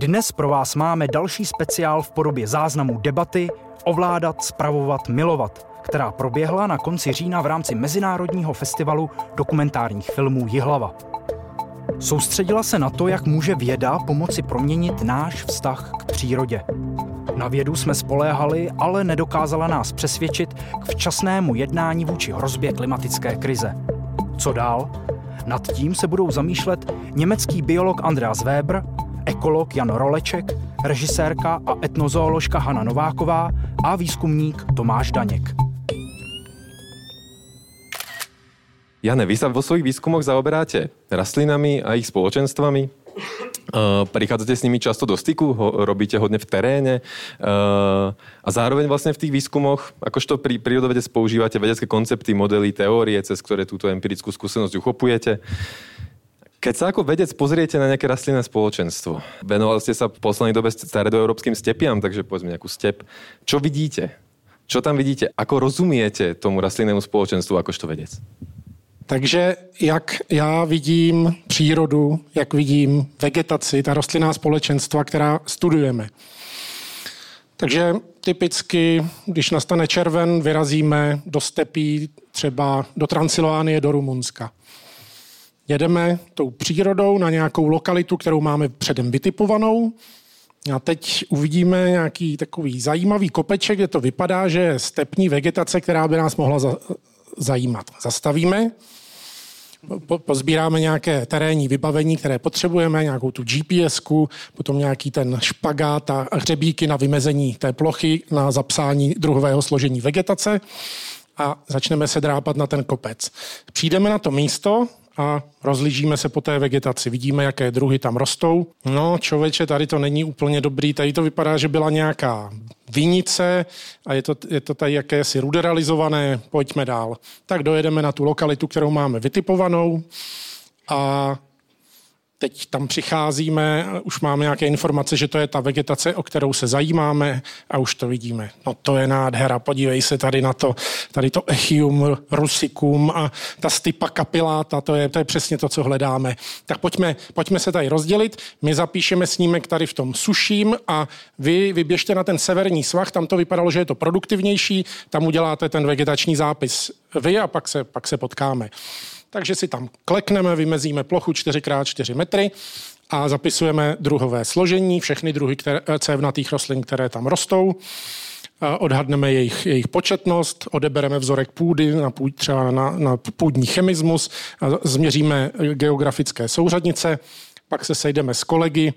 Dnes pro vás máme další speciál v podobě záznamu debaty Ovládat, spravovat, milovat, která proběhla na konci října v rámci Mezinárodního festivalu dokumentárních filmů Jihlava. Soustředila se na to, jak může věda pomoci proměnit náš vztah k přírodě. Na vědu jsme spoléhali, ale nedokázala nás přesvědčit k včasnému jednání vůči hrozbě klimatické krize. Co dál? Nad tím se budou zamýšlet německý biolog Andreas Weber, ekolog Jan Roleček, režisérka a etnozooložka Hanna Nováková a výzkumník Tomáš Daněk. Jane, vy sa vo svojich výskumoch zaoberáte rastlinami a ich spoločenstvami? Uh, prichádzate s nimi často do styku, ho, robíte hodne v teréne uh, a zároveň vlastne v tých výskumoch, akožto pri prírodovedec používate vedecké koncepty, modely, teórie, cez ktoré túto empirickú skúsenosť uchopujete. Keď sa ako vedec pozriete na nejaké rastlinné spoločenstvo, venovali ste sa v poslednej dobe staredoeurópskym stepiam, takže povedzme nejakú step. Čo vidíte? Čo tam vidíte? Ako rozumiete tomu rastlinnému spoločenstvu akožto vedec? Takže jak já vidím přírodu, jak vidím vegetaci, ta rostlinná společenstva, která studujeme. Takže typicky, když nastane červen, vyrazíme do stepí, třeba do Transylvánie, do Rumunska. Jedeme tou přírodou na nějakou lokalitu, kterou máme předem vytipovanou. A teď uvidíme nějaký takový zajímavý kopeček, kde to vypadá, že je stepní vegetace, která by nás mohla zajímat. Zastavíme, po, pozbíráme nějaké terénní vybavení, které potřebujeme, nějakou tu gps potom nějaký ten špagát a hřebíky na vymezení té plochy, na zapsání druhového složení vegetace a začneme se drápat na ten kopec. Přijdeme na to místo, a rozlížíme se po té vegetaci. Vidíme, jaké druhy tam rostou. No, člověče, tady to není úplně dobrý. Tady to vypadá, že byla nějaká vinice a je to, je to tady jakési ruderalizované. Pojďme dál. Tak dojedeme na tu lokalitu, kterou máme vytipovanou a Teď tam přicházíme, už máme nějaké informace, že to je ta vegetace, o kterou se zajímáme a už to vidíme. No to je nádhera, podívej se tady na to, tady to echium rusicum a ta stypa kapilata, to je, to je přesně to, co hledáme. Tak pojďme, pojďme se tady rozdělit, my zapíšeme snímek tady v tom suším a vy vyběžte na ten severní svah, tam to vypadalo, že je to produktivnější, tam uděláte ten vegetační zápis vy a pak se, pak se potkáme. Takže si tam klekneme, vymezíme plochu 4x4 metry a zapisujeme druhové složení, všechny druhy které, cévnatých rostlin, které tam rostou. Odhadneme jejich, jejich početnost, odebereme vzorek půdy, na půd, třeba na, na půdní chemismus, a změříme geografické souřadnice, pak se sejdeme s kolegy,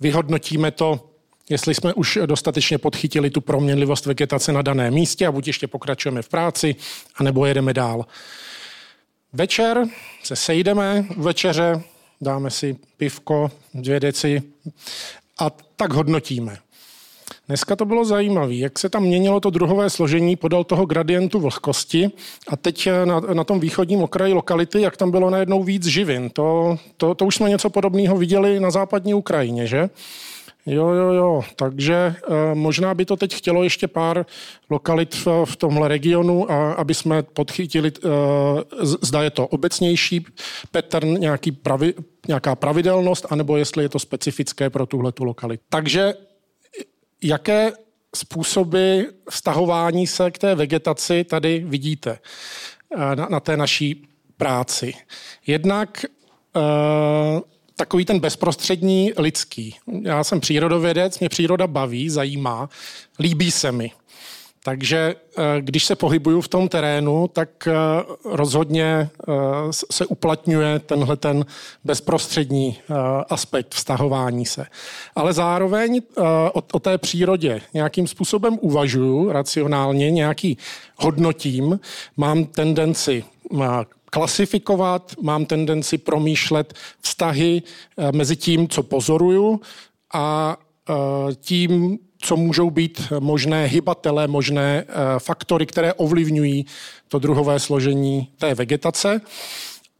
vyhodnotíme to, jestli jsme už dostatečně podchytili tu proměnlivost vegetace na daném místě a buď ještě pokračujeme v práci, anebo jedeme dál. Večer se sejdeme u večeře, dáme si pivko, dvě deci a tak hodnotíme. Dneska to bylo zajímavé, jak se tam měnilo to druhové složení podal toho gradientu vlhkosti a teď na, na tom východním okraji lokality, jak tam bylo najednou víc živin. To, to, to už jsme něco podobného viděli na západní Ukrajině, že? Jo, jo, jo. Takže e, možná by to teď chtělo ještě pár lokalit v, tomhle regionu, a, aby jsme podchytili, e, zda je to obecnější pattern, nějaký pravi, nějaká pravidelnost, anebo jestli je to specifické pro tuhle tu lokalitu. Takže jaké způsoby vztahování se k té vegetaci tady vidíte e, na, na té naší práci? Jednak e, takový ten bezprostřední lidský. Já jsem přírodovědec, mě příroda baví, zajímá, líbí se mi. Takže eh, když se pohybuju v tom terénu, tak eh, rozhodně eh, se uplatňuje tenhle ten bezprostřední aspekt vztahování se. Ale zároveň o, té přírodě nějakým způsobem uvažuju racionálně, nějaký hodnotím, mám tendenci klasifikovat, mám tendenci promýšlet vztahy eh, mezi tím, co pozoruju a eh, tím, co můžou být možné hybatele, možné eh, faktory, které ovlivňují to druhové složení té vegetace.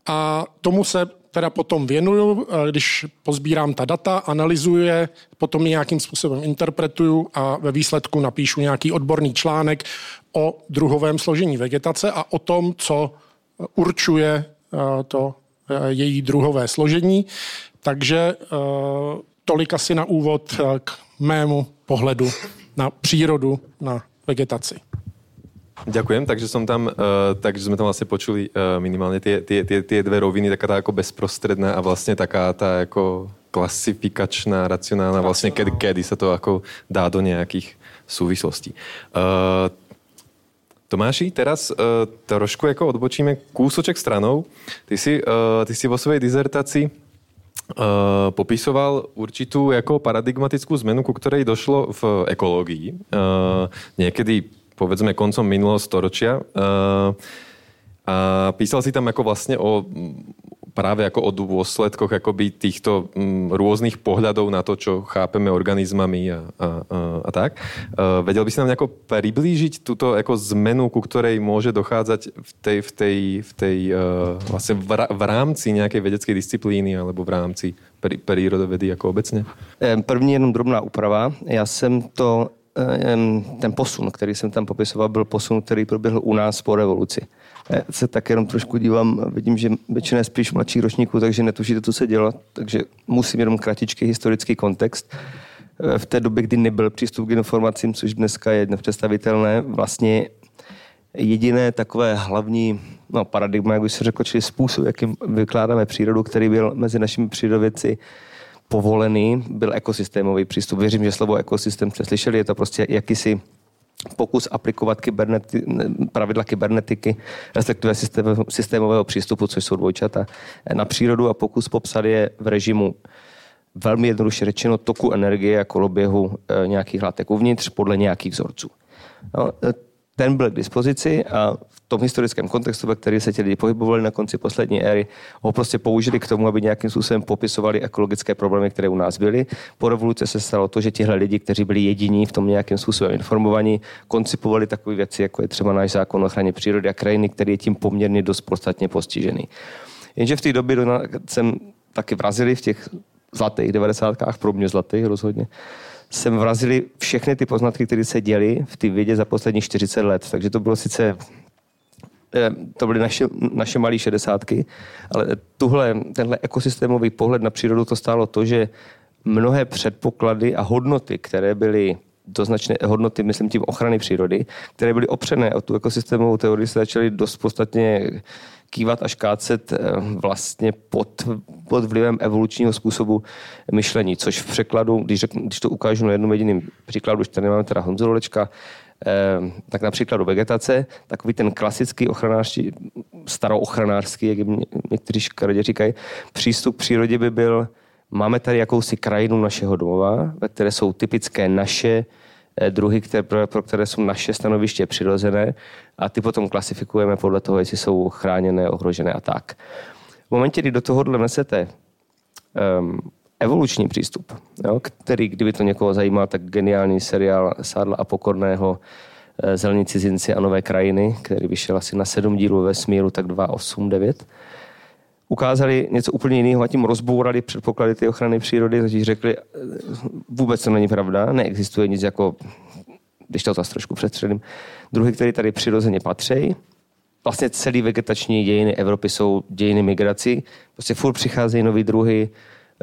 A tomu se teda potom věnuju, když pozbírám ta data, analyzuju je, potom je nějakým způsobem interpretuju a ve výsledku napíšu nějaký odborný článek o druhovém složení vegetace a o tom, co určuje eh, to eh, její druhové složení. Takže eh, tolik asi na úvod k mému pohledu na přírodu, na vegetaci. Ďakujem, takže som tam, uh, takže sme tam vlastne počuli uh, minimálne tie, tie, tie, tie dve roviny, taká tá ako bezprostredná a vlastne taká tá ako klasifikačná, racionálna, vlastne kedy, kedy sa to ako dá do nejakých súvislostí. Uh, Tomáši, teraz uh, trošku jako odbočíme kúsoček stranou. Ty si, uh, ty si vo svojej dizertaci Uh, popisoval určitú jako paradigmatickú zmenu, ku ktorej došlo v ekológii. Uh, niekedy povedzme koncom minulého storočia. Uh, a písal si tam jako vlastně o práve ako o dôsledkoch akoby týchto mm, rôznych pohľadov na to, čo chápeme organizmami a, a, a, a tak. Uh, vedel by si nám nejako priblížiť túto ako zmenu, ku ktorej môže dochádzať v tej, v tej, v tej uh, vlastne v, v rámci nejakej vedeckej disciplíny alebo v rámci prírodovedy jako obecně? První jenom drobná úprava. Já jsem to ten posun, který jsem tam popisoval, byl posun, který proběhl u nás po revoluci. Já se tak jenom trošku dívám, vidím, že většina je spíš mladší ročníků, takže netušíte, co se dělo, takže musím jenom kratičký historický kontext. V té době, kdy nebyl přístup k informacím, což dneska je nepředstavitelné, vlastně jediné takové hlavní no, paradigma, jak už se řekl, čili způsob, jakým vykládáme přírodu, který byl mezi našimi přírodovědci povolený, byl ekosystémový přístup. Věřím, že slovo ekosystém jste slyšeli, je to prostě jakýsi pokus aplikovat kyberneti, pravidla kybernetiky, respektive systémového přístupu, což jsou dvojčata, na přírodu a pokus popsat je v režimu velmi jednoduše řečeno toku energie a koloběhu eh, nějakých látek uvnitř podle nějakých vzorců. No, eh, ten byl k dispozici a v tom historickém kontextu, ve který se ti lidi pohybovali na konci poslední éry, ho prostě použili k tomu, aby nějakým způsobem popisovali ekologické problémy, které u nás byly. Po revoluci se stalo to, že tihle lidi, kteří byli jediní v tom nějakým způsobem informovaní, koncipovali takové věci, jako je třeba náš zákon o ochraně přírody a krajiny, který je tím poměrně dost podstatně postižený. Jenže v té době jsem taky vrazili v těch zlatých devadesátkách, pro mě zlatých rozhodně, sem vrazili všechny ty poznatky, které se děly v té vědě za posledních 40 let. Takže to bylo sice eh, to byly naše, naše malé šedesátky, ale tuhle, tenhle ekosystémový pohled na přírodu to stálo to, že mnohé předpoklady a hodnoty, které byly doznačné hodnoty, myslím tím ochrany přírody, které byly opřené o tu ekosystémovou teorii, se začaly dost podstatně kývat a škácet eh, vlastně pod, pod vlivem evolučního způsobu myšlení, což v překladu, když, řek, když to ukážu na jednom jediném příkladu, už tady máme teda Honzu Rolečka, eh, tak na příkladu vegetace, takový ten klasický ochranářský, staroochranářský, jak někteří škaredě říkají, přístup k přírodě by byl, máme tady jakousi krajinu našeho domova, ve které jsou typické naše druhy, které, pro které jsou naše stanoviště přirozené a ty potom klasifikujeme podle toho, jestli jsou chráněné, ohrožené a tak. V momentě, kdy do tohohle nesete um, evoluční přístup, jo, který, kdyby to někoho zajímal, tak geniální seriál Sádla a Pokorného eh, Zelení cizinci a nové krajiny, který vyšel asi na sedm dílů ve smíru, tak 2, 8, 9 ukázali něco úplně jiného a tím rozbourali předpoklady té ochrany přírody, takže řekli, vůbec to není pravda, neexistuje nic jako, když to zase trošku přestředím, druhy, které tady přirozeně patří. Vlastně celý vegetační dějiny Evropy jsou dějiny migrací. Prostě furt přicházejí nové druhy,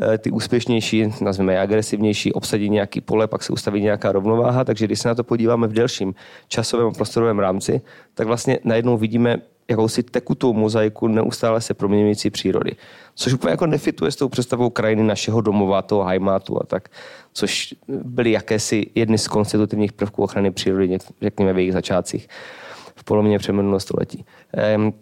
eh, ty úspěšnější, nazveme je agresivnější, obsadí nějaký pole, pak se ustaví nějaká rovnováha, takže když se na to podíváme v delším časovém a prostorovém rámci, tak vlastně najednou vidíme jakousi tekutou mozaiku neustále se proměňující přírody. Což úplně jako nefituje s tou představou krajiny našeho domova, toho hajmátu a tak, což byly jakési jedny z konstitutivních prvků ochrany přírody, řekněme v jejich začátcích v polovině přeměnulého století. Ehm,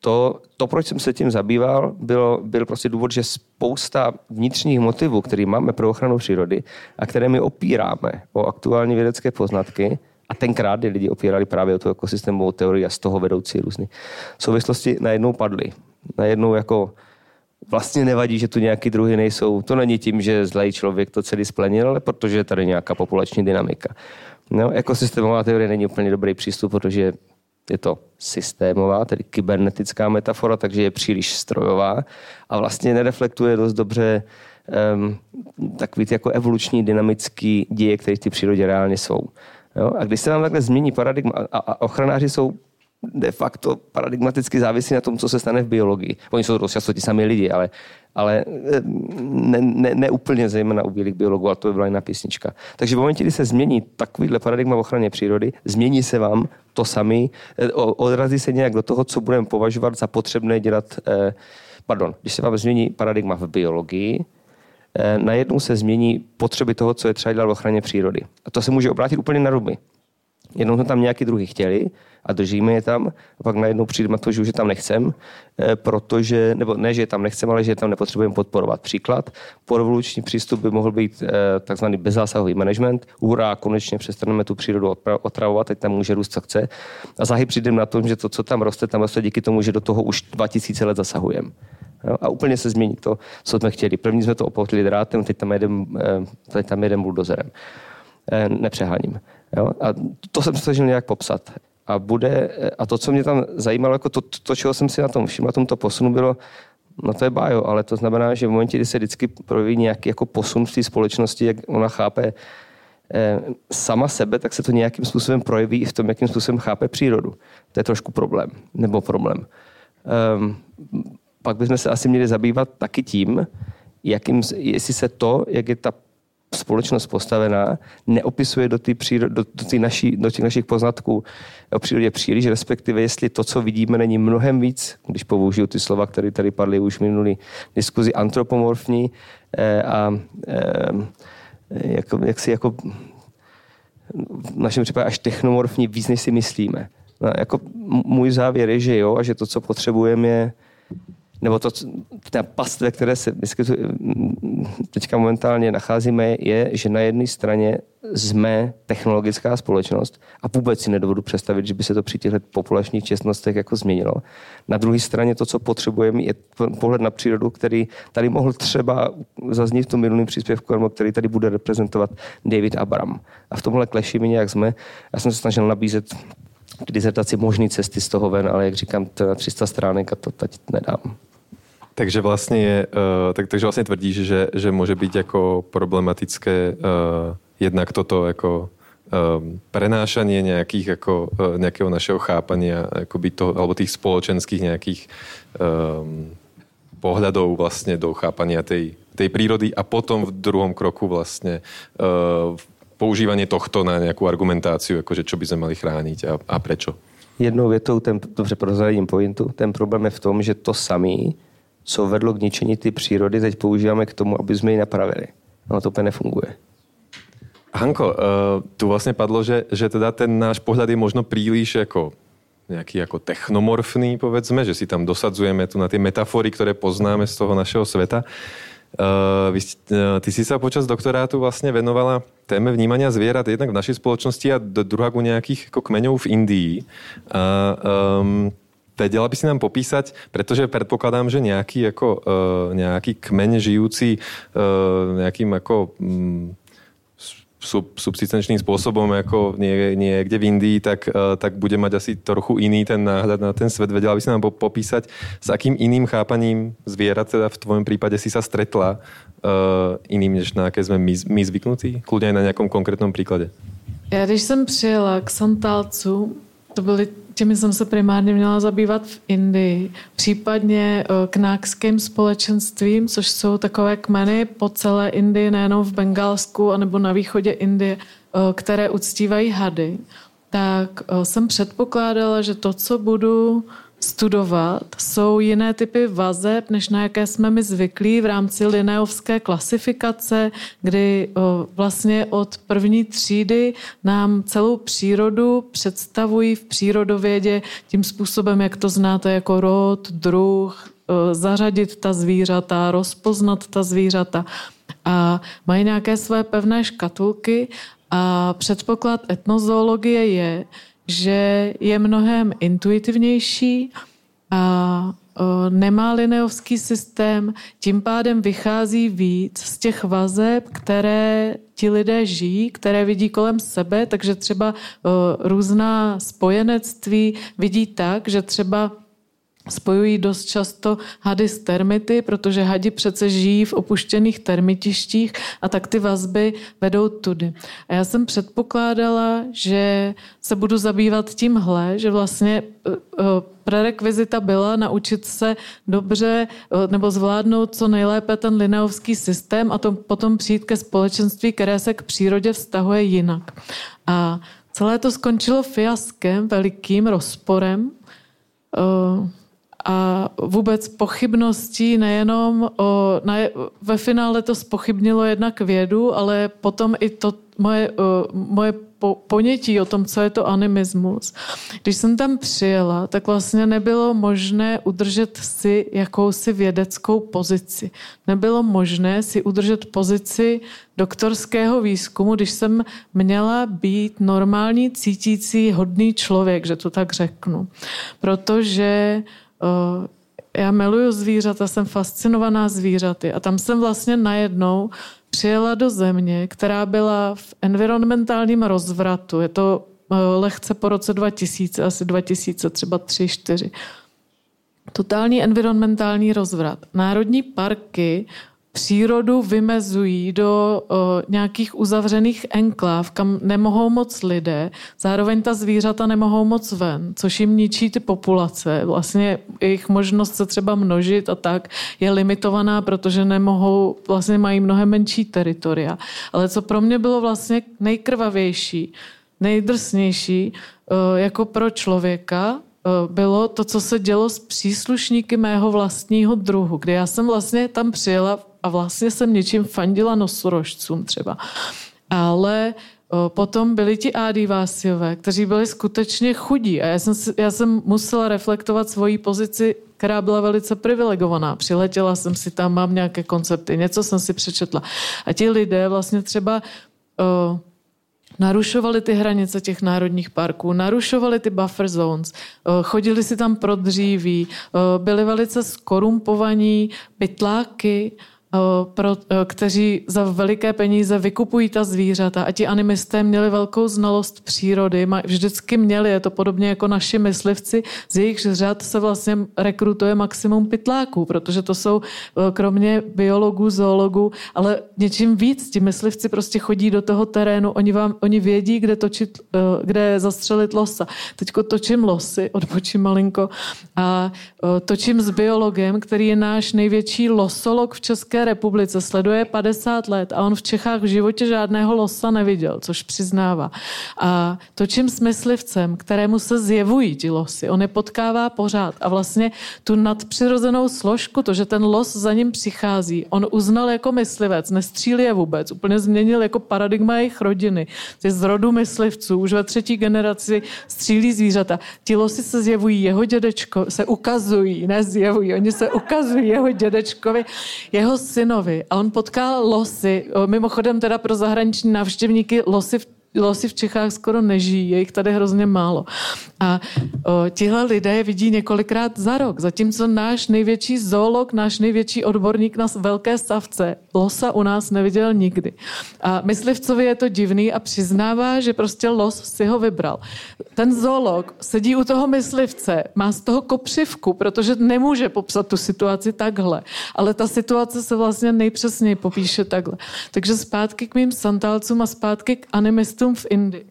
to, to, proč jsem se tím zabýval, bylo, byl prostě důvod, že spousta vnitřních motivů, které máme pro ochranu přírody a které my opíráme o aktuální vědecké poznatky, a tenkrát lidi opírali právě o tu ekosystémovou teorii a z toho vedoucí různé souvislosti najednou padly. Najednou jako vlastně nevadí, že tu nějaký druhy nejsou. To není tím, že zlej člověk to celý splenil, ale protože je tady nějaká populační dynamika. No, ekosystémová teorie není úplně dobrý přístup, protože je to systémová, tedy kybernetická metafora, takže je příliš strojová a vlastně nereflektuje dost dobře um, takový ty jako evoluční dynamický děje, které v té přírodě reálně jsou. Jo? A když se nám takhle změní paradigma, a, a ochranáři jsou de facto paradigmaticky závisí na tom, co se stane v biologii. Oni jsou dost často ti sami lidi, ale, ale eh, ne, ne, ne úplně zejména u bílých biologů, a to by byla jiná písnička. Takže v momentě, kdy se změní takovýhle paradigma v ochraně přírody, změní se vám to sami, eh, odrazí se nějak do toho, co budeme považovat za potřebné dělat, eh, pardon, když se vám změní paradigma v biologii, najednou se změní potřeby toho, co je třeba dělat v ochraně přírody. A to se může obrátit úplně na ruby. Jednou jsme tam nějaký druhy chtěli a držíme je tam a pak najednou přijde to, že už je tam nechcem, eh, protože, nebo ne, že je tam nechcem, ale že je tam nepotřebujeme podporovat. Příklad, porevoluční přístup by mohl být eh, takzvaný bezzásahový management. Hurá, konečně přestaneme tu přírodu otravovat, teď tam může růst, co chce. A záhy přijdeme na to, že to, co tam roste, tam roste díky tomu, že do toho už 2000 let zasahujeme. A úplně se změní to, co jsme chtěli. První jsme to opotli drátem, teď tam jedem, eh, teď tam jedem buldozerem. Nepřeháním. Jo? A to jsem se snažil nějak popsat. A, bude, a to, co mě tam zajímalo, jako to, to, čeho jsem si na tom všiml, na tomto posunu, bylo, no to je bio, ale to znamená, že v momentě, kdy se vždycky projeví nějaký jako posun v té společnosti, jak ona chápe eh, sama sebe, tak se to nějakým způsobem projeví i v tom, jakým způsobem chápe přírodu. To je trošku problém, nebo problém. Um, pak bychom se asi měli zabývat taky tím, jakým, jestli se to, jak je ta společnost postavená, neopisuje do, ty příro, do, do, ty naší, do těch našich poznatků o přírodě příliš, respektive jestli to, co vidíme, není mnohem víc, když použiju ty slova, které tady padly už v minulý diskuzi, antropomorfní eh, a eh, jako, jak si jako v našem případě až technomorfní víc, než si myslíme. No, jako můj závěr je, že jo, a že to, co potřebujeme, je nebo to, ta past, ve které se teďka momentálně nacházíme, je, že na jedné straně jsme technologická společnost a vůbec si nedovodu představit, že by se to při těchto populačních čestnostech jako změnilo. Na druhé straně to, co potřebujeme, je pohled na přírodu, který tady mohl třeba zaznít v tom minulém příspěvku, nebo který tady bude reprezentovat David Abram. A v tomhle kleši my nějak jsme. Já jsem se snažil nabízet k dizertaci možný cesty z toho ven, ale jak říkám, to na 300 stránek a to teď nedám. Takže vlastně uh, tak, takže vlastně tvrdíš, že, že může být jako problematické uh, jednak toto jako um, prenášanie nějakých jako, uh, nějakého našeho chápania by to, alebo tých spoločenských nějakých um, pohľadov vlastně do chápania tej, tej prírody a potom v druhom kroku vlastně uh, používanie tohto na nějakou argumentáciu, jakože čo by sme mali chrániť a, a prečo. Jednou větou, ten, dobře prozradím pointu, ten problém je v tom, že to samý co vedlo k ničení ty přírody, teď používáme k tomu, aby jsme ji napravili. No to úplně nefunguje. Hanko, uh, tu vlastně padlo, že, že teda ten náš pohled je možno příliš jako nějaký jako technomorfný, povedzme, že si tam dosadzujeme tu na ty metafory, které poznáme z toho našeho světa. Uh, vy, uh, ty si sa počas doktorátu vlastně venovala téme vnímania zvierat jednak v naší spoločnosti a druhá u nějakých jako v Indii. Uh, um, Vedela by si nám popísať, protože předpokládám, že nějaký, jako, uh, nějaký kmeň žijící uh, nějakým jako um, sub, subsistenčným spôsobom jako nie, niekde v Indii, tak, uh, tak bude mať asi trochu iný ten náhľad na ten svet. Vedela by si nám popísať, s akým iným chápaním zvierat teda v tvojom prípade si sa stretla uh, iným, než na jaké jsme my, my zvyknutí? Kludně na nějakom konkrétnom příklade. Já když jsem přijela k Santálcu, to byly těmi jsem se primárně měla zabývat v Indii, případně eh, k nákským společenstvím, což jsou takové kmeny po celé Indii, nejenom v Bengálsku anebo na východě Indie, eh, které uctívají hady, tak eh, jsem předpokládala, že to, co budu studovat, jsou jiné typy vazeb, než na jaké jsme my zvyklí v rámci lineovské klasifikace, kdy vlastně od první třídy nám celou přírodu představují v přírodovědě tím způsobem, jak to znáte jako rod, druh, zařadit ta zvířata, rozpoznat ta zvířata. A mají nějaké své pevné škatulky a předpoklad etnozoologie je, že je mnohem intuitivnější a nemá lineovský systém, tím pádem vychází víc z těch vazeb, které ti lidé žijí, které vidí kolem sebe, takže třeba různá spojenectví vidí tak, že třeba spojují dost často hady s termity, protože hadi přece žijí v opuštěných termitištích a tak ty vazby vedou tudy. A já jsem předpokládala, že se budu zabývat tímhle, že vlastně eh, eh, prerekvizita byla naučit se dobře eh, nebo zvládnout co nejlépe ten lineovský systém a to potom přijít ke společenství, které se k přírodě vztahuje jinak. A celé to skončilo fiaskem, velikým rozporem, a vůbec pochybností nejenom o, na, ve finále to spochybnilo jednak vědu, ale potom i to moje, moje po, ponětí o tom, co je to animismus. Když jsem tam přijela, tak vlastně nebylo možné udržet si jakousi vědeckou pozici. Nebylo možné si udržet pozici doktorského výzkumu, když jsem měla být normální, cítící, hodný člověk, že to tak řeknu. Protože já miluju zvířata, jsem fascinovaná zvířaty a tam jsem vlastně najednou přijela do země, která byla v environmentálním rozvratu. Je to uh, lehce po roce 2000, asi 2000, třeba 3, 4. Totální environmentální rozvrat. Národní parky přírodu vymezují do o, nějakých uzavřených enkláv, kam nemohou moc lidé, zároveň ta zvířata nemohou moc ven, což jim ničí ty populace. Vlastně jejich možnost se třeba množit a tak je limitovaná, protože nemohou, vlastně mají mnohem menší teritoria. Ale co pro mě bylo vlastně nejkrvavější, nejdrsnější, o, jako pro člověka, bylo to, co se dělo s příslušníky mého vlastního druhu, kde já jsem vlastně tam přijela a vlastně jsem něčím fandila nosorožcům třeba. Ale Potom byli ti Adivasiové, kteří byli skutečně chudí a já jsem, já jsem musela reflektovat svoji pozici, která byla velice privilegovaná. Přiletěla jsem si tam, mám nějaké koncepty, něco jsem si přečetla. A ti lidé vlastně třeba o, narušovali ty hranice těch národních parků, narušovali ty buffer zones, chodili si tam pro dříví, byli velice skorumpovaní pytláky, pro, kteří za veliké peníze vykupují ta zvířata a ti animisté měli velkou znalost přírody, vždycky měli, je to podobně jako naši myslivci, z jejich řad se vlastně rekrutuje maximum pytláků, protože to jsou kromě biologů, zoologů, ale něčím víc, ti myslivci prostě chodí do toho terénu, oni, vám, oni vědí, kde, točit, kde zastřelit losa. Teďko točím losy, odbočím malinko a točím s biologem, který je náš největší losolog v České republice, sleduje 50 let a on v Čechách v životě žádného losa neviděl, což přiznává. A točím s myslivcem, kterému se zjevují ti losy. On je potkává pořád a vlastně tu nadpřirozenou složku, to, že ten los za ním přichází, on uznal jako myslivec, nestřílí je vůbec, úplně změnil jako paradigma jejich rodiny. Ty z rodu myslivců, už ve třetí generaci střílí zvířata. Ti losy se zjevují, jeho dědečko se ukazují, ne zjevují, oni se ukazují jeho dědečkovi, jeho synovi a on potkal losy, mimochodem teda pro zahraniční návštěvníky losy v losy v Čechách skoro nežijí, je jich tady hrozně málo. A o, tihle lidé je vidí několikrát za rok, zatímco náš největší zoolog, náš největší odborník na velké stavce losa u nás neviděl nikdy. A myslivcovi je to divný a přiznává, že prostě los si ho vybral. Ten zoolog sedí u toho myslivce, má z toho kopřivku, protože nemůže popsat tu situaci takhle. Ale ta situace se vlastně nejpřesněji popíše takhle. Takže zpátky k mým santálcům a zpátky k animistům v Indii.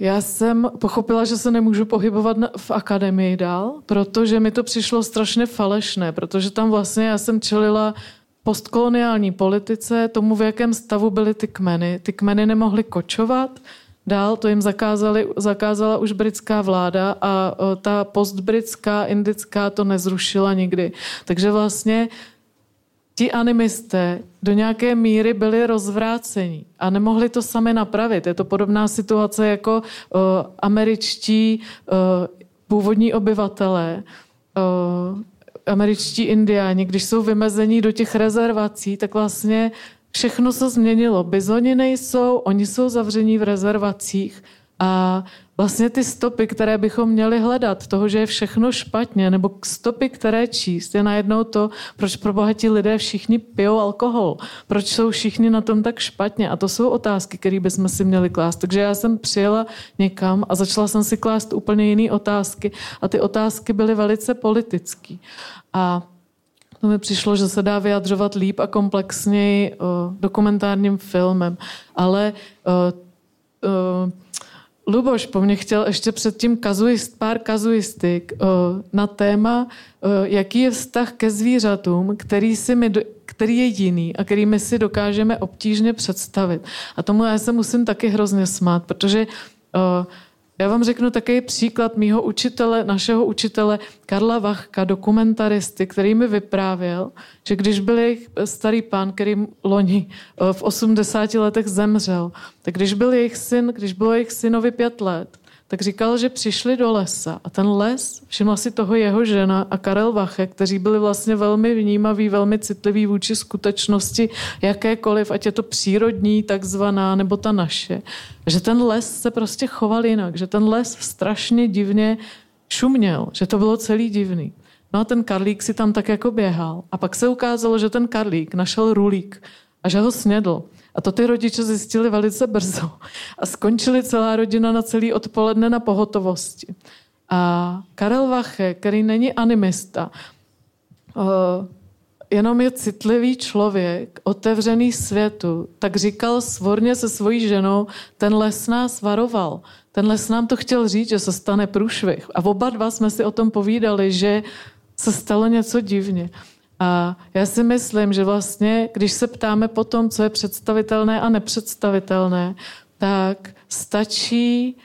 Já jsem pochopila, že se nemůžu pohybovat v akademii dál, protože mi to přišlo strašně falešné, protože tam vlastně já jsem čelila postkoloniální politice, tomu, v jakém stavu byly ty kmeny. Ty kmeny nemohly kočovat, dál to jim zakázali, zakázala už britská vláda a ta postbritská, indická to nezrušila nikdy. Takže vlastně ti animisté do nějaké míry byli rozvrácení a nemohli to sami napravit. Je to podobná situace jako uh, američtí uh, původní obyvatelé, američtí indiáni, když jsou vymezení do těch rezervací, tak vlastně všechno se změnilo. Bizoni nejsou, oni jsou zavření v rezervacích A vlastně ty stopy, které bychom měli hledat, toho, že je všechno špatně, nebo stopy, které číst, je najednou to, proč pro bohatí lidé všichni pijou alkohol, proč jsou všichni na tom tak špatně. A to jsou otázky, které bychom si měli klást. Takže já jsem přijela někam a začala jsem si klást úplně jiné otázky a ty otázky byly velice politické. A to mi přišlo, že se dá vyjadřovat líp a komplexněji uh, dokumentárním filmem. Ale uh, uh, Luboš po mně chtěl ještě předtím kazuist, pár kazuistik uh, na téma, uh, jaký je vztah ke zvířatům, který, si my, který je jiný a který my si dokážeme obtížně představit. A tomu já se musím taky hrozně smát, protože uh, já vám řeknu takový příklad mýho učitele, našeho učitele Karla Vachka, dokumentaristy, který mi vyprávěl, že když byl jejich starý pán, který loni eh, v 80 letech zemřel, tak když byl jejich syn, když bylo jejich synovi pět let, tak říkal, že přišli do lesa a ten les, všimla si toho jeho žena a Karel Vache, kteří byli vlastně velmi vnímaví, velmi citliví vůči skutečnosti jakékoliv, ať je to přírodní, takzvaná, nebo ta naše. Že ten les se prostě choval jinak, že ten les strašně divně šuměl, že to bylo celý divný. No a ten Karlík si tam tak jako běhal. A pak se ukázalo, že ten Karlík našel rulík a že ho snědl. A to ty rodiče zjistili velice brzo. A skončili celá rodina na celý odpoledne na pohotovosti. A Karel Vache, který není animista, uh, jenom je citlivý člověk, otevřený světu, tak říkal svorně se svojí ženou, ten les nás varoval. Ten les nám to chtěl říct, že se stane průšvih. A oba dva jsme si o tom povídali, že se stalo něco divně. A já si myslím, že vlastně, když se ptáme po tom, co je představitelné a nepředstavitelné, tak stačí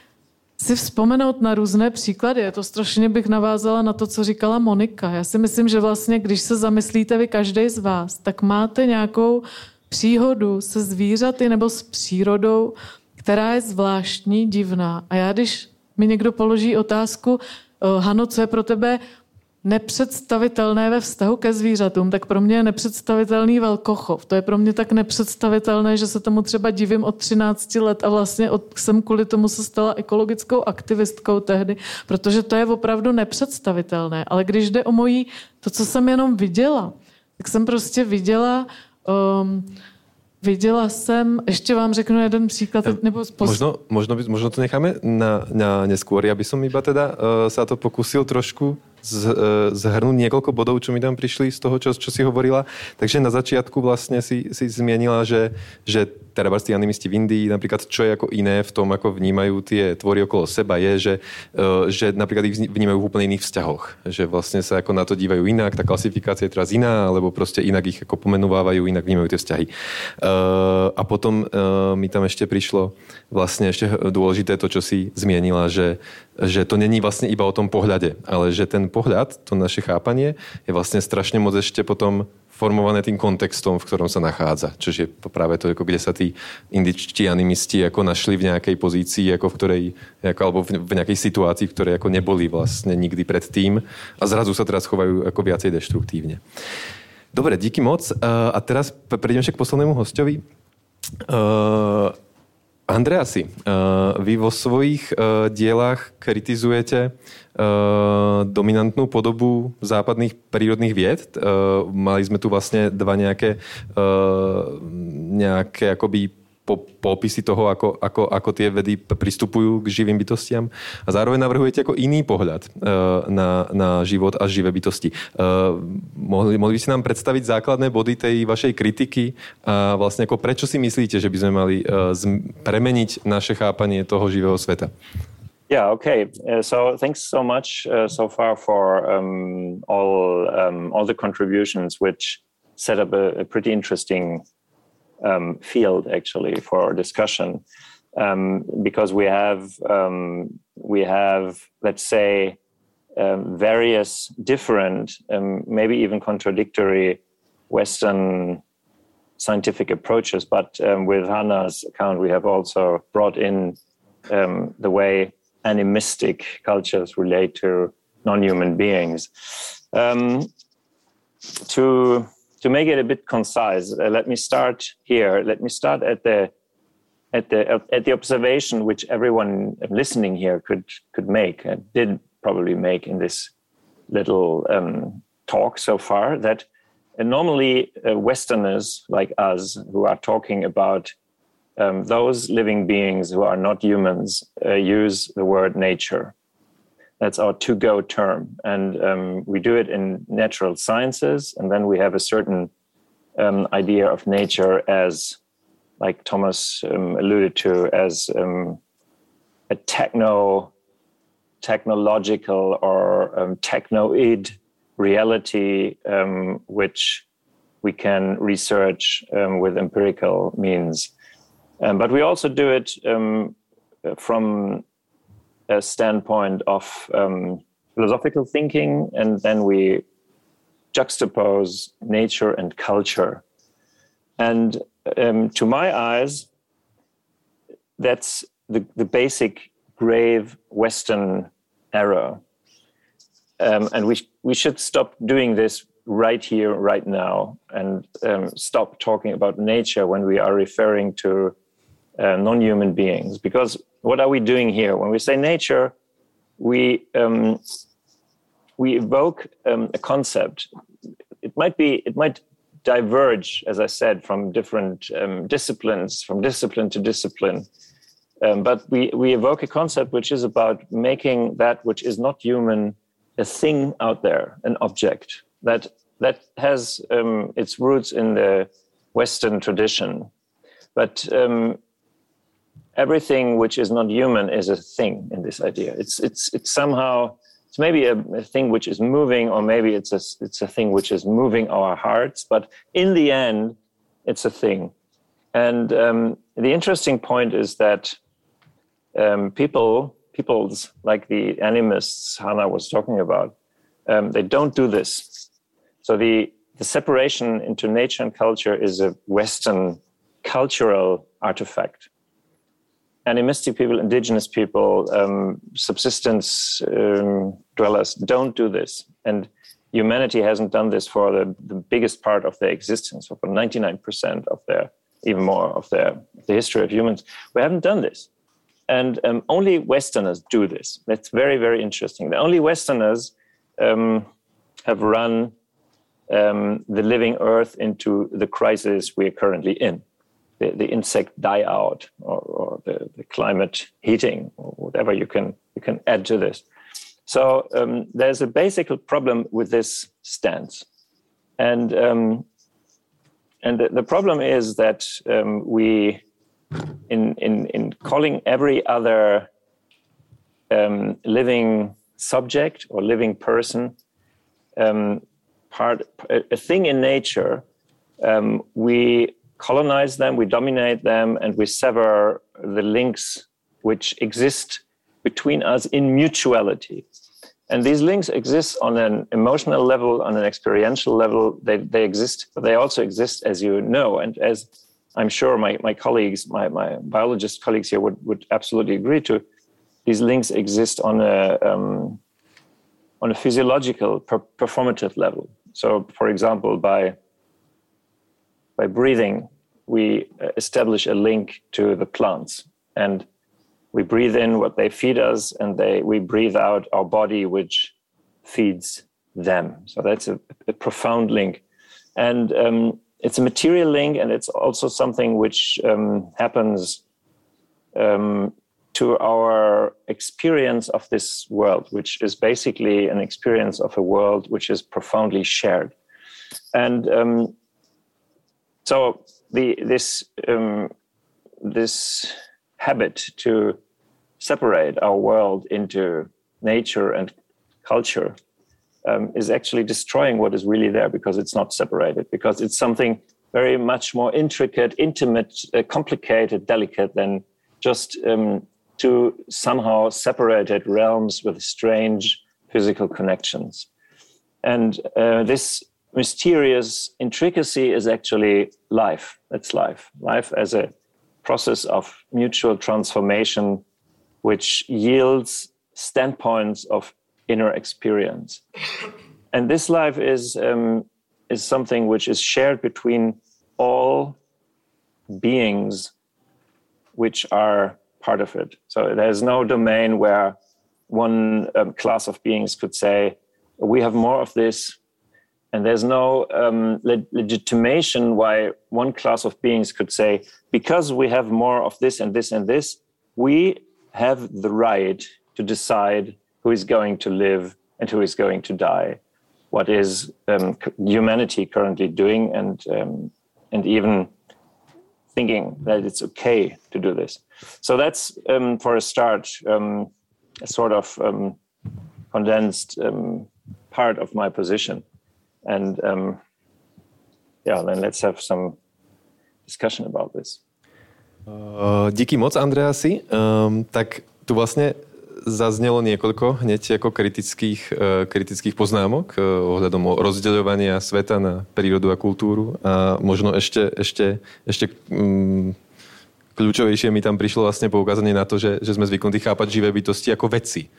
si vzpomenout na různé příklady. Je to strašně bych navázala na to, co říkala Monika. Já si myslím, že vlastně, když se zamyslíte vy každý z vás, tak máte nějakou příhodu se zvířaty nebo s přírodou, která je zvláštní, divná. A já, když mi někdo položí otázku, Hano, co je pro tebe nepředstavitelné ve vztahu ke zvířatům, tak pro mě je nepředstavitelný velkochov. To je pro mě tak nepředstavitelné, že se tomu třeba divím od 13 let a vlastně od, jsem kvůli tomu se stala ekologickou aktivistkou tehdy, protože to je opravdu nepředstavitelné. Ale když jde o mojí, to, co jsem jenom viděla, tak jsem prostě viděla um, Viděla jsem, ještě vám řeknu jeden příklad. Nebo pos... možno, možno, možno to necháme na, na neskôr, aby som iba teda uh, sa to pokusil trošku zhrnúť niekoľko bodov, čo mi tam prišli z toho, čo, čo si hovorila. Takže na začiatku vlastne si, si zmienila, že, že teda tí animisti v Indii, napríklad čo je ako iné v tom, ako vnímajú tie tvory okolo seba, je, že, uh, že napríklad ich vnímajú v úplne iných vzťahoch. Že vlastne sa ako na to dívajú inak, tá klasifikácia je teraz iná, alebo proste inak ich ako pomenovávajú, inak vnímajú tie vzťahy. Uh, a potom uh, mi tam ešte prišlo vlastne ešte dôležité to, čo si zmienila, že, že to není vlastne iba o tom pohľade, ale že ten pohľad, to naše chápanie je vlastne strašne moc ešte potom formované tým kontextom, v ktorom sa nachádza. Čož je práve to, ako kde sa tí indičtí animisti ako našli v nejakej pozícii, ako v ktorej, ako, alebo v, v nejakej situácii, v ktorej ako neboli vlastne nikdy predtým a zrazu sa teraz chovajú ako viacej deštruktívne. Dobre, díky moc. A teraz prejdeme však k poslednému hostovi. Uh, Andreasi, uh, vy vo svojich uh, dielách kritizujete uh, dominantnú podobu západných prírodných vied. Uh, mali sme tu vlastne dva nejaké, uh, nejaké akoby po, popisy toho, ako, ako, ako tie vedy pristupujú k živým bytostiam a zároveň navrhujete ako iný pohľad na, na život a živé bytosti. Mohli, mohli by nám predstaviť základné body tej vašej kritiky a vlastne ako prečo si myslíte, že by sme mali premeniť naše chápanie toho živého sveta? Yeah, okay. Uh, so thanks so much uh, so far for um, all um, all the contributions, which set up a, a pretty interesting um, field actually for our discussion um, because we have um, we have let's say um, various different maybe even contradictory Western scientific approaches, but with Hannah's account, we have also brought in the way animistic cultures relate to non-human beings. to to make it a bit concise, uh, let me start here. Let me start at the at the at the observation which everyone listening here could could make and did probably make in this little um, talk so far that uh, normally uh, Westerners like us who are talking about um, those living beings who are not humans uh, use the word nature. That's our to go term. And um, we do it in natural sciences. And then we have a certain um, idea of nature as, like Thomas um, alluded to, as um, a techno, technological or um, technoid reality, which we can research with empirical means. Um, but we also do it um, from a standpoint of um, philosophical thinking, and then we juxtapose nature and culture. And um, to my eyes, that's the, the basic grave Western error. Um, and we, we should stop doing this right here, right now, and um, stop talking about nature when we are referring to uh, non-human beings. Because what are we doing here? When we say nature, we um, we evoke um, a concept. It might be it might diverge, as I said, from different um, disciplines, from discipline to discipline. Um, but we, we evoke a concept which is about making that which is not human a thing out there, an object that that has um, its roots in the Western tradition. But um, everything which is not human is a thing in this idea. It's it's it's somehow it's maybe a, a, thing which is moving, or maybe it's a it's a thing which is moving our hearts. But in the end, it's a thing. And um, the interesting point is that um, people peoples like the animists Hannah was talking about, um, they don't do this. So the the separation into nature and culture is a Western cultural artifact animistic people, indigenous people, um, subsistence um, dwellers don't do this. And humanity hasn't done this for the, the biggest part of their existence, for 99% of their, even more of their the history of humans. We haven't done this. And um, only Westerners do this. That's very, very interesting. The only Westerners um, have run um, the living earth into the crisis we are currently in the, the insect die out or, or the, the, climate heating or whatever you can you can add to this. So um, there's a basic problem with this stance, and um, and the, the, problem is that um, we, in in in calling every other um, living subject or living person um, part a, a, thing in nature, um, we colonize them, we dominate them, and we sever the links which exist between us in mutuality. And these links exist on an emotional level, on an experiential level. They, they exist, but they also exist, as you know, and as I'm sure my, my colleagues, my, my biologist colleagues here would, would absolutely agree to, these links exist on a, um, on a physiological, per- performative level. So, for example, by by breathing, we uh, establish a link to the plants. And we breathe in what they feed us and they we breathe out our body which feeds them. So that's a, a profound link. And um, it's a material link and it's also something which um, happens um, to our experience of this world which is basically an experience of a world which is profoundly shared. And um, so the this um, this habit to separate our world into nature and culture um, is actually destroying what is really there because it's not separated because it's something very much more intricate, intimate, uh, complicated, delicate than just um, two somehow separated realms with strange physical connections. And uh, this mysterious intricacy is actually life. It's life. Life as a process of mutual transformation, which yields standpoints of inner experience. And this life is, um, is something which is shared between all beings which are part of it. So there's no domain where one um, class of beings could say, we have more of this. And there's no um, le- legitimation why one class of beings could say, because we have more of this and this and this, we have the right to decide who is going to live and who is going to die. What is um, humanity currently doing, and um, and even thinking that it's okay to do this. So that's um, for a start um, a sort of um, condensed part of my position, and yeah, then let's have some discussion about this. Uh, díky moc, Andreasi. Um, tak tu vlastně zaznělo niekoľko hneď ako kritických, uh, kritických poznámok uh, ohľadom rozdeľovania sveta na prírodu a kultúru a možno ešte, ešte, ešte um, kľúčovejšie mi tam prišlo vlastne poukázanie na to, že, že sme zvyknutí chápať živé bytosti ako veci.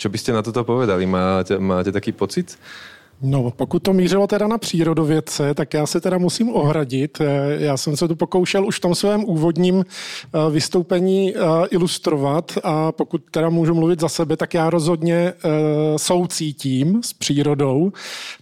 Čo by ste na toto povedali? Máte, máte taký pocit? No, pokud to mířilo teda na přírodovědce, tak já se teda musím ohradit. Eh, já jsem se tu pokoušel už v tom svém úvodním eh, vystoupení eh, ilustrovat a pokud teda můžu mluvit za sebe, tak já rozhodně soucítím s přírodou,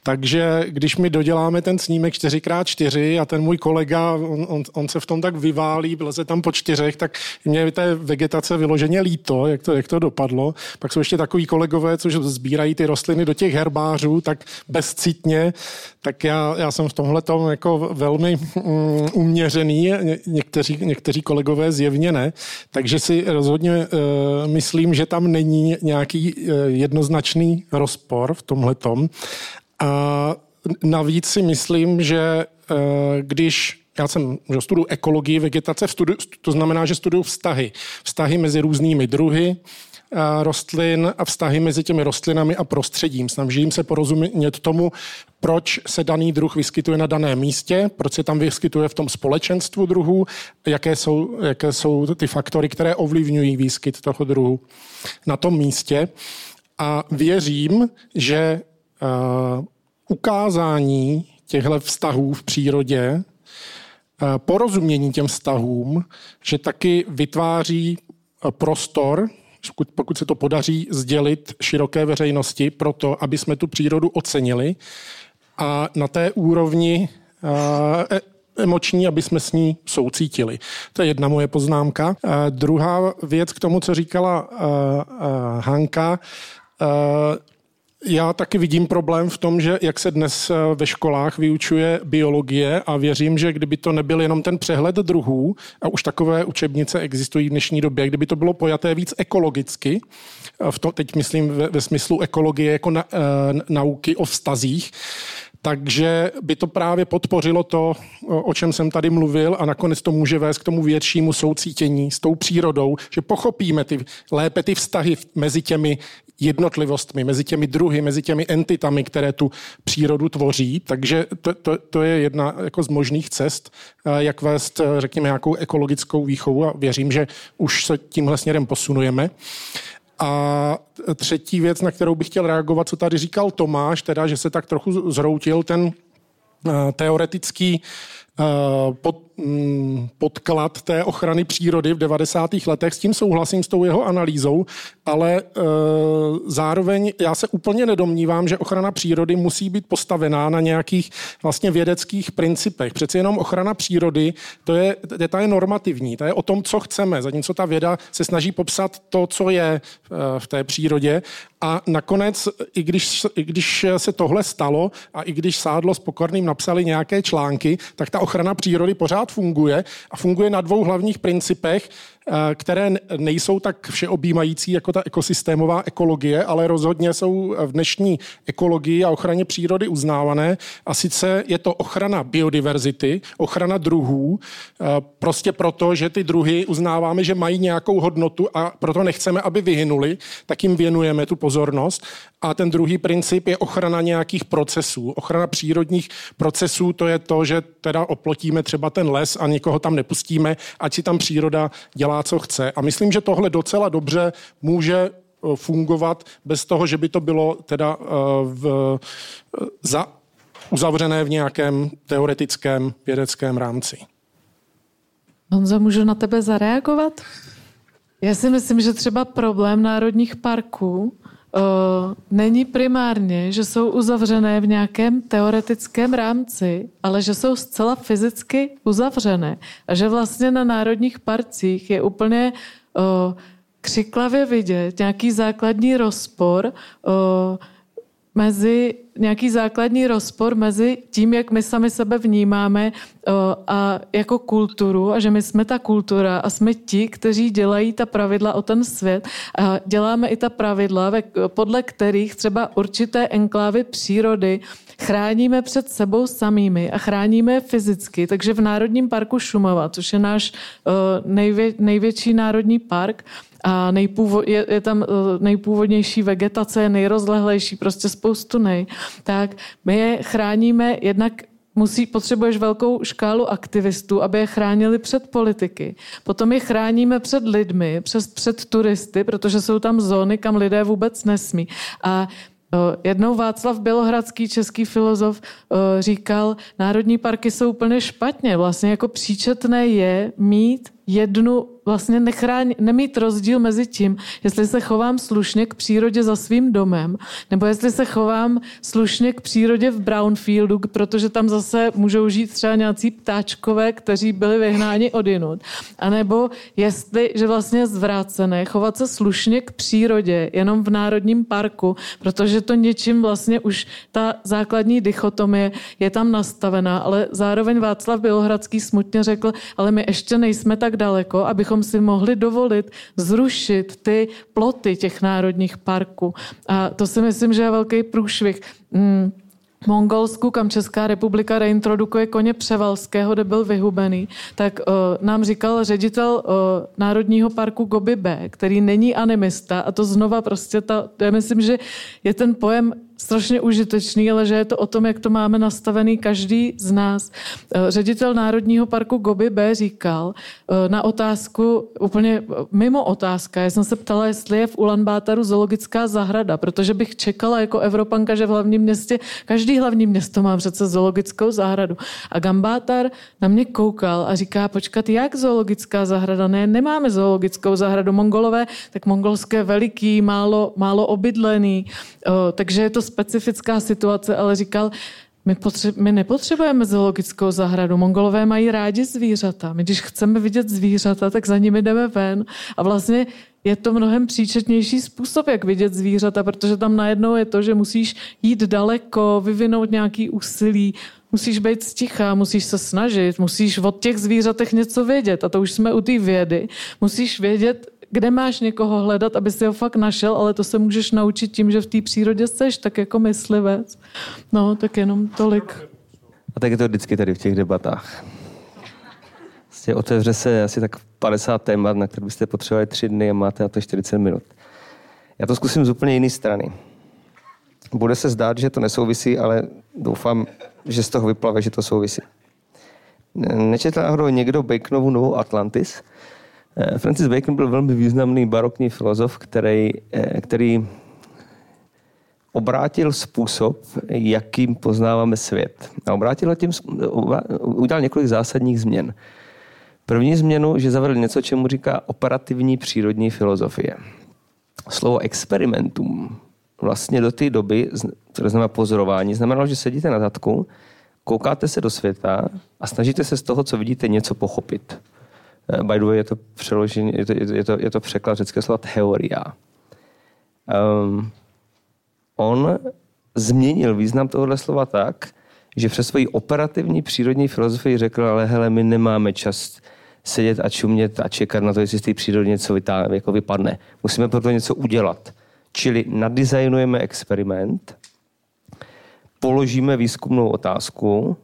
takže když mi doděláme ten snímek 4x4 a ten můj kolega, on, on, on se v tom tak vyválí, se tam po čtyřech, tak mě té vegetace vyloženě líto, jak to, jak to dopadlo. Pak jsou ještě takový kolegové, co sbírají ty rostliny do těch herbářů, tak bezcitně, tak já, já jsem v tomhle tom jako velmi mm, uměřený, někteří, někteří kolegové zjevně ne, takže si rozhodně uh, myslím, že tam není nějaký uh, jednoznačný rozpor v tomhle tom. A navíc si myslím, že uh, když já jsem že studuju ekologii vegetace, studiu, to znamená, že studuju vztahy. Vztahy mezi různými druhy, rostlin a vztahy mezi těmi rostlinami a prostředím. Snažím se porozumět tomu, proč se daný druh vyskytuje na daném místě, proč se tam vyskytuje v tom společenstvu druhů, jaké jsou, jaké jsou ty faktory, které ovlivňují výskyt toho druhu na tom místě. A věřím, že uh, ukázání těchto vztahů v přírodě, uh, porozumění těm vztahům, že taky vytváří prostor pokud, se to podaří sdělit široké veřejnosti proto, aby jsme tu přírodu ocenili a na té úrovni e, emoční, aby jsme s ní soucítili. To je jedna moje poznámka. Druhá věc k tomu, co říkala Hanka, já taky vidím problém v tom, že jak se dnes eh, ve školách vyučuje biologie a věřím, že kdyby to nebyl jenom ten přehled druhů, a už takové učebnice existují v dnešní době, kdyby to bylo pojaté víc ekologicky, v to, teď myslím ve, ve smyslu ekologie jako na, e, nauky o vztazích, takže by to právě podpořilo to, o čem jsem tady mluvil a nakonec to může vést k tomu většímu soucítění s tou přírodou, že pochopíme ty, lépe ty vztahy mezi těmi jednotlivostmi, mezi těmi druhy, mezi těmi entitami, které tu přírodu tvoří. Takže to, to, to je jedna jako z možných cest, eh, jak vést, eh, řekněme, nějakou ekologickou výchovu a věřím, že už se tímhle směrem posunujeme. A třetí věc, na kterou bych chtěl reagovat, co tady říkal Tomáš, teda, že se tak trochu zroutil ten eh, teoretický pod, mm, podklad té ochrany přírody v 90. letech. S tím souhlasím s tou jeho analýzou, ale e, zároveň já se úplně nedomnívám, že ochrana přírody musí být postavená na nějakých vlastně vědeckých principech. Přeci jenom ochrana přírody, to je, ta je normativní, to je o tom, co chceme, zatímco ta věda se snaží popsat to, co je e, v té přírodě a nakonec, i když, i když se tohle stalo a i když Sádlo s Pokorným napsali nějaké články, tak ta ochrana přírody pořád funguje a funguje na dvou hlavních principech. Eh, které nejsou tak všeobjímající jako ta ekosystémová ekologie, ale rozhodně jsou v dnešní ekologii a ochraně přírody uznávané. A sice je to ochrana biodiverzity, ochrana druhů, eh, prostě proto, že ty druhy uznáváme, že mají nějakou hodnotu a proto nechceme, aby vyhynuli, tak jim věnujeme tu pozornost. A ten druhý princip je ochrana nějakých procesů. Ochrana přírodních procesů, to je to, že teda oplotíme třeba ten les a nikoho tam nepustíme, ať si tam příroda dělá co chce. A myslím, že tohle docela dobře může eh, fungovat bez toho, že by to bylo teda eh, v, eh, za, uzavřené v nějakém teoretickém vědeckém rámci. Honza, můžu na tebe zareagovat? Já si myslím, že třeba problém národních parků není primárně, že jsou uzavřené v nějakém teoretickém rámci, ale že jsou zcela fyzicky uzavřené. A že vlastně na národních parcích je úplně uh, křiklavě vidět nějaký základní rozpor uh, mezi nějaký základní rozpor mezi tím, jak my sami sebe vnímáme a jako kulturu a že my jsme ta kultura a jsme ti, kteří dělají ta pravidla o ten svět. A děláme i ta pravidla, podle kterých třeba určité enklávy přírody chráníme před sebou samými a chráníme je fyzicky. Takže v Národním parku Šumava, což je náš nejvě, největší národní park, a nejpůvod, je, je tam nejpůvodnější vegetace, nejrozlehlejší, prostě spoustu nej, tak my je chráníme jednak musí, potřebuješ velkou škálu aktivistů, aby je chránili před politiky. Potom je chráníme před lidmi, přes, před turisty, protože jsou tam zóny, kam lidé vůbec nesmí. A Jednou Václav Bělohradský, český filozof, říkal, národní parky jsou úplně špatně. Vlastně jako příčetné je mít jednu vlastně nechrání, nemít rozdíl mezi tím, jestli se chovám slušně k přírodě za svým domem, nebo jestli se chovám slušně k přírodě v Brownfieldu, protože tam zase můžou žít třeba nějací ptáčkové, kteří byli vyhnáni odinut. A nebo jestli, že vlastně zvrácené, chovat se slušně k přírodě jenom v Národním parku, protože to něčím vlastně už ta základní dichotomie je tam nastavená, ale zároveň Václav Bělohradský smutně řekl, ale my ještě nejsme tak daleko, abychom si mohli dovolit zrušit ty ploty těch národních parků. A to si myslím, že je velký průšvih. Hmm. Mongolsku, kam Česká republika reintrodukuje koně Převalského, kde byl vyhubený, tak uh, nám říkal ředitel uh, Národního parku Gobi B, který není animista a to znova prostě ta, já myslím, že je ten pojem strašně užitečný, ale že je to o tom, jak to máme nastavený každý z nás. Eh, ředitel Národního parku Gobi B říkal eh, na otázku, úplně mimo otázka, já jsem se ptala, jestli je v Ulaanbátaru zoologická zahrada, protože bych čekala jako Evropanka, že v hlavním městě, každý hlavní město má přece zoologickou zahradu. A Gambátar na mě koukal a říká, počkat, jak zoologická zahrada? Ne, nemáme zoologickou zahradu. Mongolové, tak mongolské veliký, málo, málo obydlený, eh, takže je to specifická situace, ale říkal, my, potře- my nepotřebujeme zoologickou zahradu. Mongolové mají rádi zvířata. My, když chceme vidět zvířata, tak za nimi jdeme ven. A vlastně je to mnohem příčetnější způsob, jak vidět zvířata, protože tam najednou je to, že musíš jít daleko, vyvinout nějaký úsilí, musíš být stichá, musíš se snažit, musíš od těch zvířatech něco vědět. A to už jsme u té vědy. Musíš vědět, kde máš někoho hledat, aby si ho fakt našel, ale to se můžeš naučit tím, že v té přírodě seš, tak jako myslivec. No, tak jenom tolik. A tak je to vždycky tady v těch debatách. Vlastně otevře se asi tak 50 témat, na které byste potřebovali tři dny a máte na to 40 minut. Já to zkusím z úplně jiné strany. Bude se zdát, že to nesouvisí, ale doufám, že z toho vyplave, že to souvisí. Nečetl náhodou někdo Baconovu novou Atlantis? Eh, Francis Bacon byl velmi významný barokní filozof, který, eh, který obrátil způsob, jakým poznáváme svět. A obrátil tím, udělal několik zásadních změn. První změnu, že zavedl něco, čemu říká operativní přírodní filozofie. Slovo experimentum vlastně do té doby, to znamená pozorování, znamenalo, že sedíte na zadku, koukáte se do světa a snažíte se z toho, co vidíte, něco pochopit. Eh, by the way, je to přeložení, je to, je to, je to překlad řeckého slova teoria. Um, on změnil význam tohohle slova tak, že přes svoji operativní přírodní filozofii řekl, ale hele, my nemáme čas sedět a čumět a čekat na to, jestli z té přírody něco vytá, jako vypadne. Musíme proto něco udělat. Čili nadizajnujeme experiment, položíme výzkumnou otázku,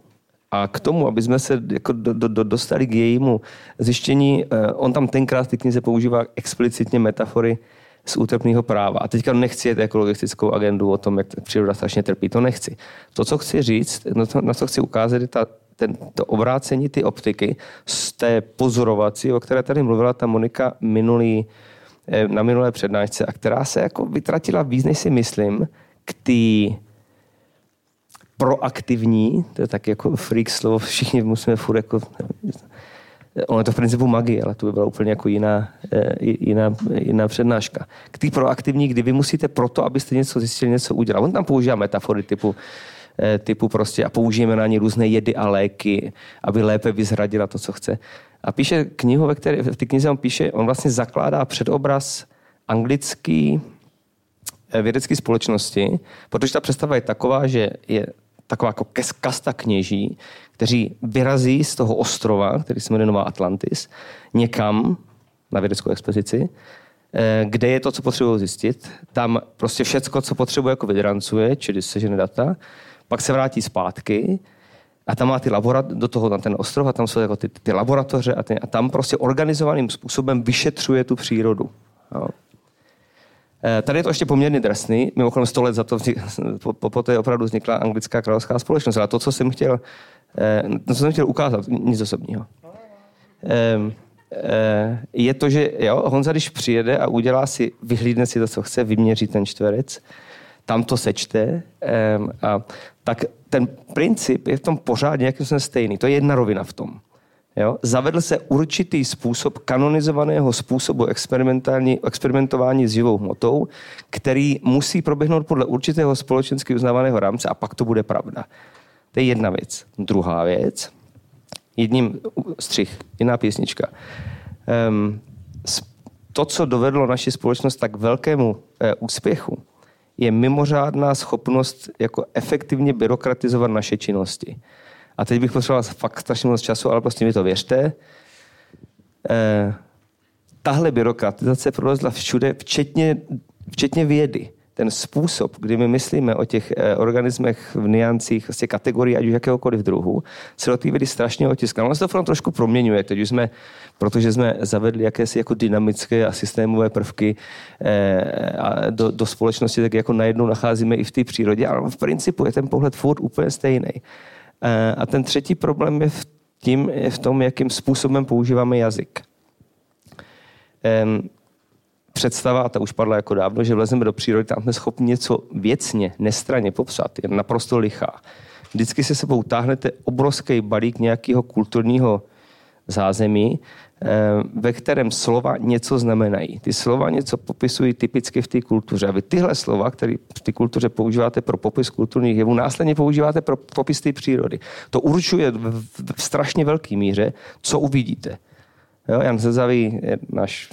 a k tomu, aby jsme se jako do, do, dostali k jejímu zjištění, eh, on tam tenkrát v té knize používá explicitně metafory z útrpného práva. A teďka nechci jet ekologistickou agendu o tom, jak příroda strašně trpí. To nechci. To, co chci říct, no to, na co chci ukázat, je ta, ten, to obrácení ty optiky z té pozorovací, o které tady mluvila ta Monika minulý, eh, na minulé přednášce a která se jako vytratila víc, než si myslím, k té proaktivní, to je tak jako freak slovo, všichni musíme furt jako Ono je to v principu magie, ale to by byla úplně jako jiná, jiná, jiná přednáška. K té proaktivní, kdy vy musíte proto, abyste něco zjistili, něco udělali. On tam používá metafory typu typu prostě a použijeme na ně různé jedy a léky, aby lépe vyzradila to, co chce. A píše knihu, ve které, v té knize on píše, on vlastně zakládá předobraz anglický eh, vědecké společnosti, protože ta představa je taková, že je taková jako kasta kněží, kteří vyrazí z toho ostrova, který se jmenuje Nová Atlantis, někam na vědeckou expedici, eh, kde je to, co potřebují zjistit. Tam prostě všecko, co potřebuje, jako vydrancuje, čili sežene data, pak se vrátí zpátky a tam má ty laborat, do toho na ten ostrov a tam jsou jako ty, ty laboratoře a, ty, a tam prostě organizovaným způsobem vyšetřuje tu přírodu. Jo. Eh, tady je to ještě poměrně drsný. Mimochodem 100 let za to po, po, poté opravdu vznikla anglická královská společnost. A to, co jsem chtěl, eh, to, co jsem chtěl ukázat, nic osobního. Ehm, eh, je to, že jo, Honza, když přijede a udělá si, vyhlídne si to, co chce, vyměří ten čtverec, tam to sečte, ehm, a tak ten princip je v tom pořád nějakým stejný. To je jedna rovina v tom. Jo? Zavedl se určitý způsob kanonizovaného způsobu experimentování s živou hmotou, který musí proběhnout podle určitého společensky uznávaného rámce a pak to bude pravda. To je jedna věc. Druhá věc, jedním střih, jiná písnička. Um, to, co dovedlo naši společnost tak velkému e, úspěchu, je mimořádná schopnost jako efektivně byrokratizovat naše činnosti. A teď bych potřeboval fakt strašně moc času, ale prostě mi to věřte. Eh, tahle byrokratizace prolezla všude, včetně, včetně vědy. Ten způsob, kdy my myslíme o těch eh, organismech v niancích vlastně kategorii, ať už jakéhokoliv druhu, se do té vědy strašně otiskal. Ono se to trošku proměňuje. Teď už jsme, protože jsme zavedli jakési jako dynamické a systémové prvky eh, a do, do společnosti, tak jako najednou nacházíme i v té přírodě, ale v principu je ten pohled furt úplně stejný. Eh, a ten třetí problém je v, tím, je v tom, jakým způsobem používáme jazyk. Představa, a ta už padla jako dávno, že vlezeme do přírody, tam jsme schopni něco věcně, nestraně popsat, je naprosto lichá. Vždycky se sebou táhnete obrovský balík nějakého kulturního zázemí, ve kterém slova něco znamenají. Ty slova něco popisují typicky v té kultuře. A vy tyhle slova, které v té kultuře používáte pro popis kulturních jevů, následně používáte pro popis té přírody. To určuje v, strašně velké míře, co uvidíte. Jo, Jan Zezavý náš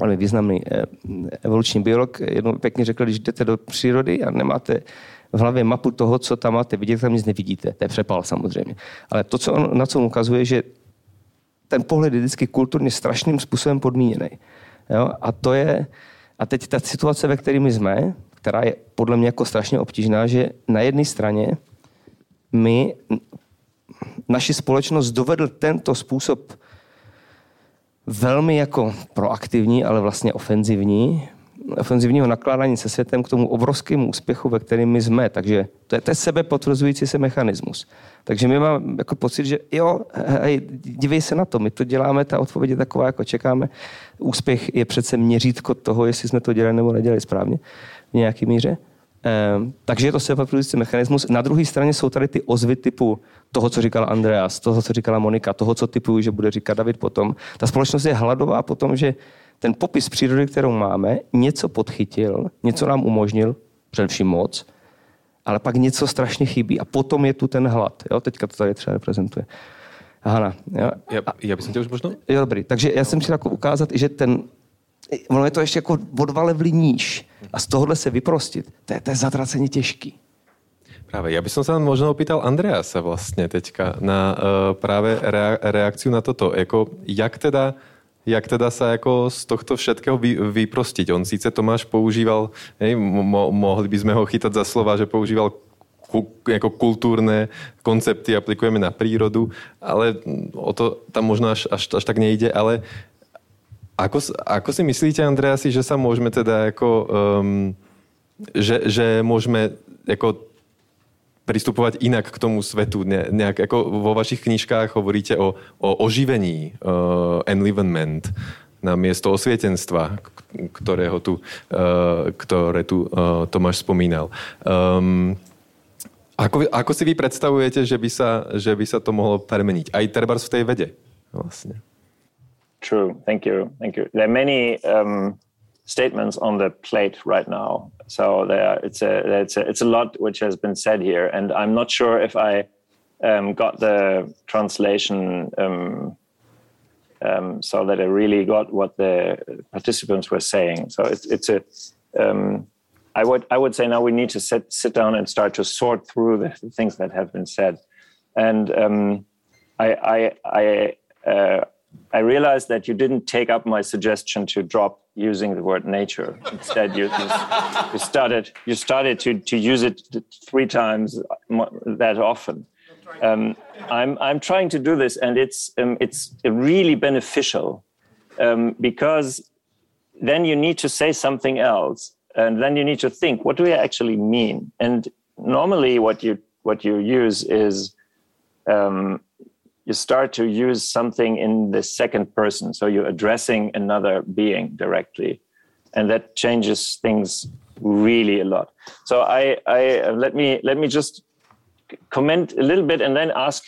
velmi významný eh, evoluční biolog, jednou pěkně řekl, když jdete do přírody a nemáte v hlavě mapu toho, co tam máte vidět, tam nic nevidíte. To je přepal samozřejmě. Ale to, co on, na co on ukazuje, že ten pohled je vždycky kulturně strašným způsobem podmíněný. Jo? A to je, a teď ta situace, ve které my jsme, která je podle mě jako strašně obtížná, že na jedné straně my, naši společnost dovedl tento způsob velmi jako proaktivní, ale vlastně ofenzivní, ofenzivního nakládání se světem k tomu obrovskému úspěchu, ve kterém my jsme. Takže to je, to je sebepotvrzující se mechanismus. Takže my máme jako pocit, že jo, hej, dívej se na to, my to děláme, ta odpověď je taková, jako čekáme. Úspěch je přece měřítko toho, jestli jsme to dělali nebo nedělali správně v nějaké míře. Ehm, takže je to sebepotvrzující mechanismus. Na druhé straně jsou tady ty ozvy typu toho, co říkal Andreas, toho, co říkala Monika, toho, co typuju, že bude říkat David potom. Ta společnost je hladová potom, že ten popis přírody, kterou máme, něco podchytil, něco nám umožnil, především moc, ale pak něco strašně chybí a potom je tu ten hlad. Jo? Teďka to tady třeba reprezentuje. Hana. Jo? Já, já bych tě už možno? Jo, dobrý. Takže já jsem chtěl jako ukázat, že ten, ono je to ještě jako o dva levly níž a z tohohle se vyprostit, to je, to je zatraceně těžký. Práve, ja by som sa možno opýtal Andreasa vlastne teďka na uh, práve rea- reakciu na toto. Jako, jak teda jak teda sa jako z tohto všetkého vy, vyprostiť. On síce Tomáš používal, hej, mo, mohli by sme ho chytať za slova, že používal ku, jako kultúrne koncepty aplikujeme na prírodu, ale o to tam možno až, až, až tak nejde, ale ako, ako si myslíte, Andreasi, že sa môžeme teda jako, um, že, že môžeme jako pristupovať inak k tomu svetu. Ne, nejak, ako vo vašich knižkách hovoríte o, o oživení, uh, enlivenment, na miesto osvietenstva, ktorého tu, uh, ktoré tu uh, Tomáš spomínal. Um, ako, ako si vy predstavujete, že by, sa, že by sa to mohlo premeniť? Aj trebárs v tej vede? vlastne. True. Thank you. Thank you. There are many um, statements on the plate right now. So there, it's a, it's a, it's a lot which has been said here, and I'm not sure if I um, got the translation um, um, so that I really got what the participants were saying. So it's it's a um, I would I would say now we need to sit sit down and start to sort through the things that have been said, and um, I I I, uh, I realized that you didn't take up my suggestion to drop using the word nature. Instead, you, you, started you started to to use it three times that often. Um, I'm I'm trying to do this, and it's um, it's really beneficial um, because then you need to say something else and then you need to think what do I actually mean and normally what you what you use is um, you start to use something in the second person. So you're addressing another being directly and that changes things really a lot. So i i uh, let me let me just comment a little bit and then ask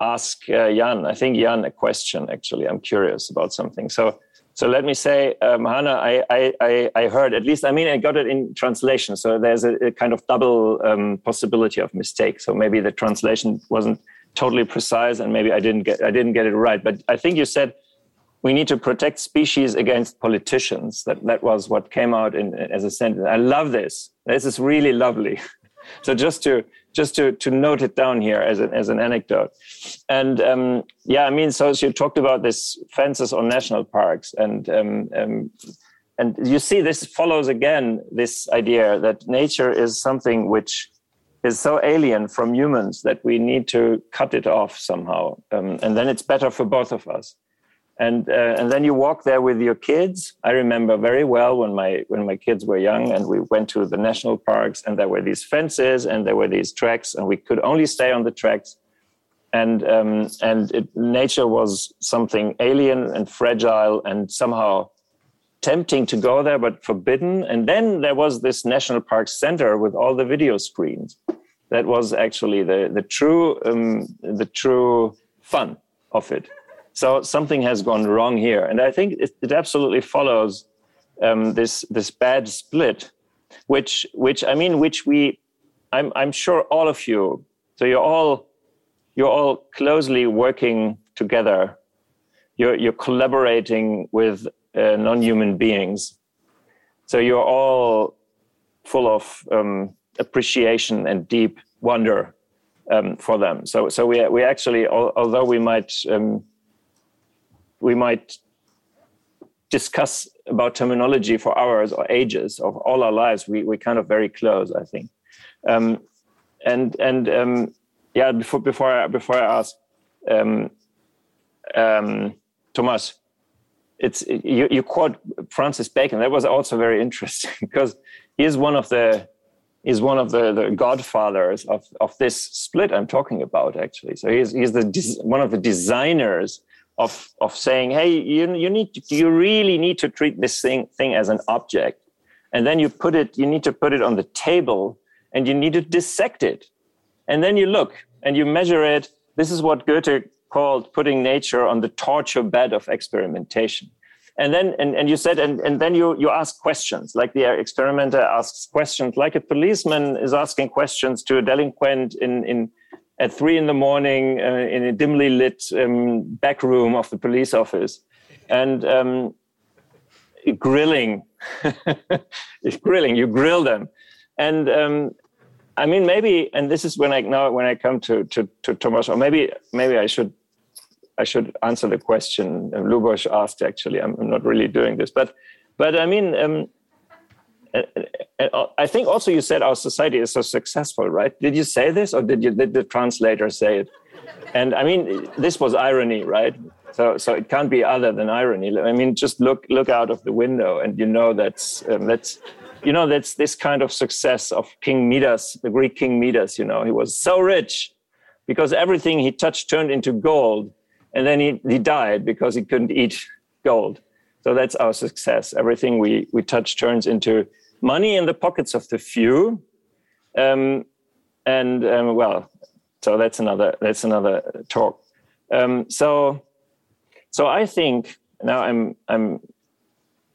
ask uh, jan. I think jan a question actually. I'm curious about something. So so let me say, um, Hannah, I, I, I heard at least, I mean, I got it in translation. So there's a, a kind of double um, possibility of mistake. So maybe the translation wasn't totally precise and maybe I didn't get, I didn't get it right. But I think you said we need to protect species against politicians. That, that was what came out in, as a sentence. I love this. This is really lovely. so just to just to to note it down here as an as an anecdote and um, yeah i mean so you talked about this fences on national parks and um, um, and you see this follows again this idea that nature is something which is so alien from humans that we need to cut it off somehow. Um, and then it's better for both of us. And uh, and then you walk there with your kids. I remember very well when my when my kids were young, and we went to the national parks, and there were these fences, and there were these tracks, and we could only stay on the tracks, and um, and it, nature was something alien and fragile, and somehow tempting to go there, but forbidden. And then there was this national park center with all the video screens. That was actually the the true um, the true fun of it so something has gone wrong here, and I think it, it absolutely follows um, this this bad split, which which I mean, which we, I'm I'm sure all of you. So you're all you're all closely working together. You're you're collaborating with uh, non-human beings. So you're all full of um, appreciation and deep wonder um, for them. So so we we actually, although we might um, we might discuss about terminology for hours or ages of all our lives. We we kind of very close, I think. Um, and and um, yeah, before before I before I ask um Thomas, it's you, you quote Francis Bacon. That was also very interesting because he is one of the is one of the, the godfathers of, of this split I'm talking about actually. So he's he's the one of the designers of of saying, hey, you you need to, you really need to treat this thing thing as an object, and then you put it you need to put it on the table and you need to dissect it, and then you look and you measure it. This is what Goethe called putting nature on the torture bed of experimentation. And then and, and you said and, and then you you ask questions. Like the experimenter asks questions like a policeman is asking questions to a delinquent in in at three in the morning uh, in a dimly lit um, back room of the police office. And um, grilling. Grilling you grill them. And um, i mean maybe and this is when i now when i come to to, to thomas or maybe maybe i should i should answer the question lubos asked actually i'm, I'm not really doing this but but i mean um, I think also you said our society is so successful, right? Did you say this, or did you did the translator say it? And I mean, this was irony, right? So so it can't be other than irony. I mean, just look look out of the window, and you know that's um, that's you know that's this kind of success of King Midas, the Greek King Midas. You know, he was so rich because everything he touched turned into gold, and then he he died because he couldn't eat gold. So that's our success. Everything we we touch turns into money in the pockets of the few. Um, and um, well, so that's another that's another talk. Um, so so I think now I'm I'm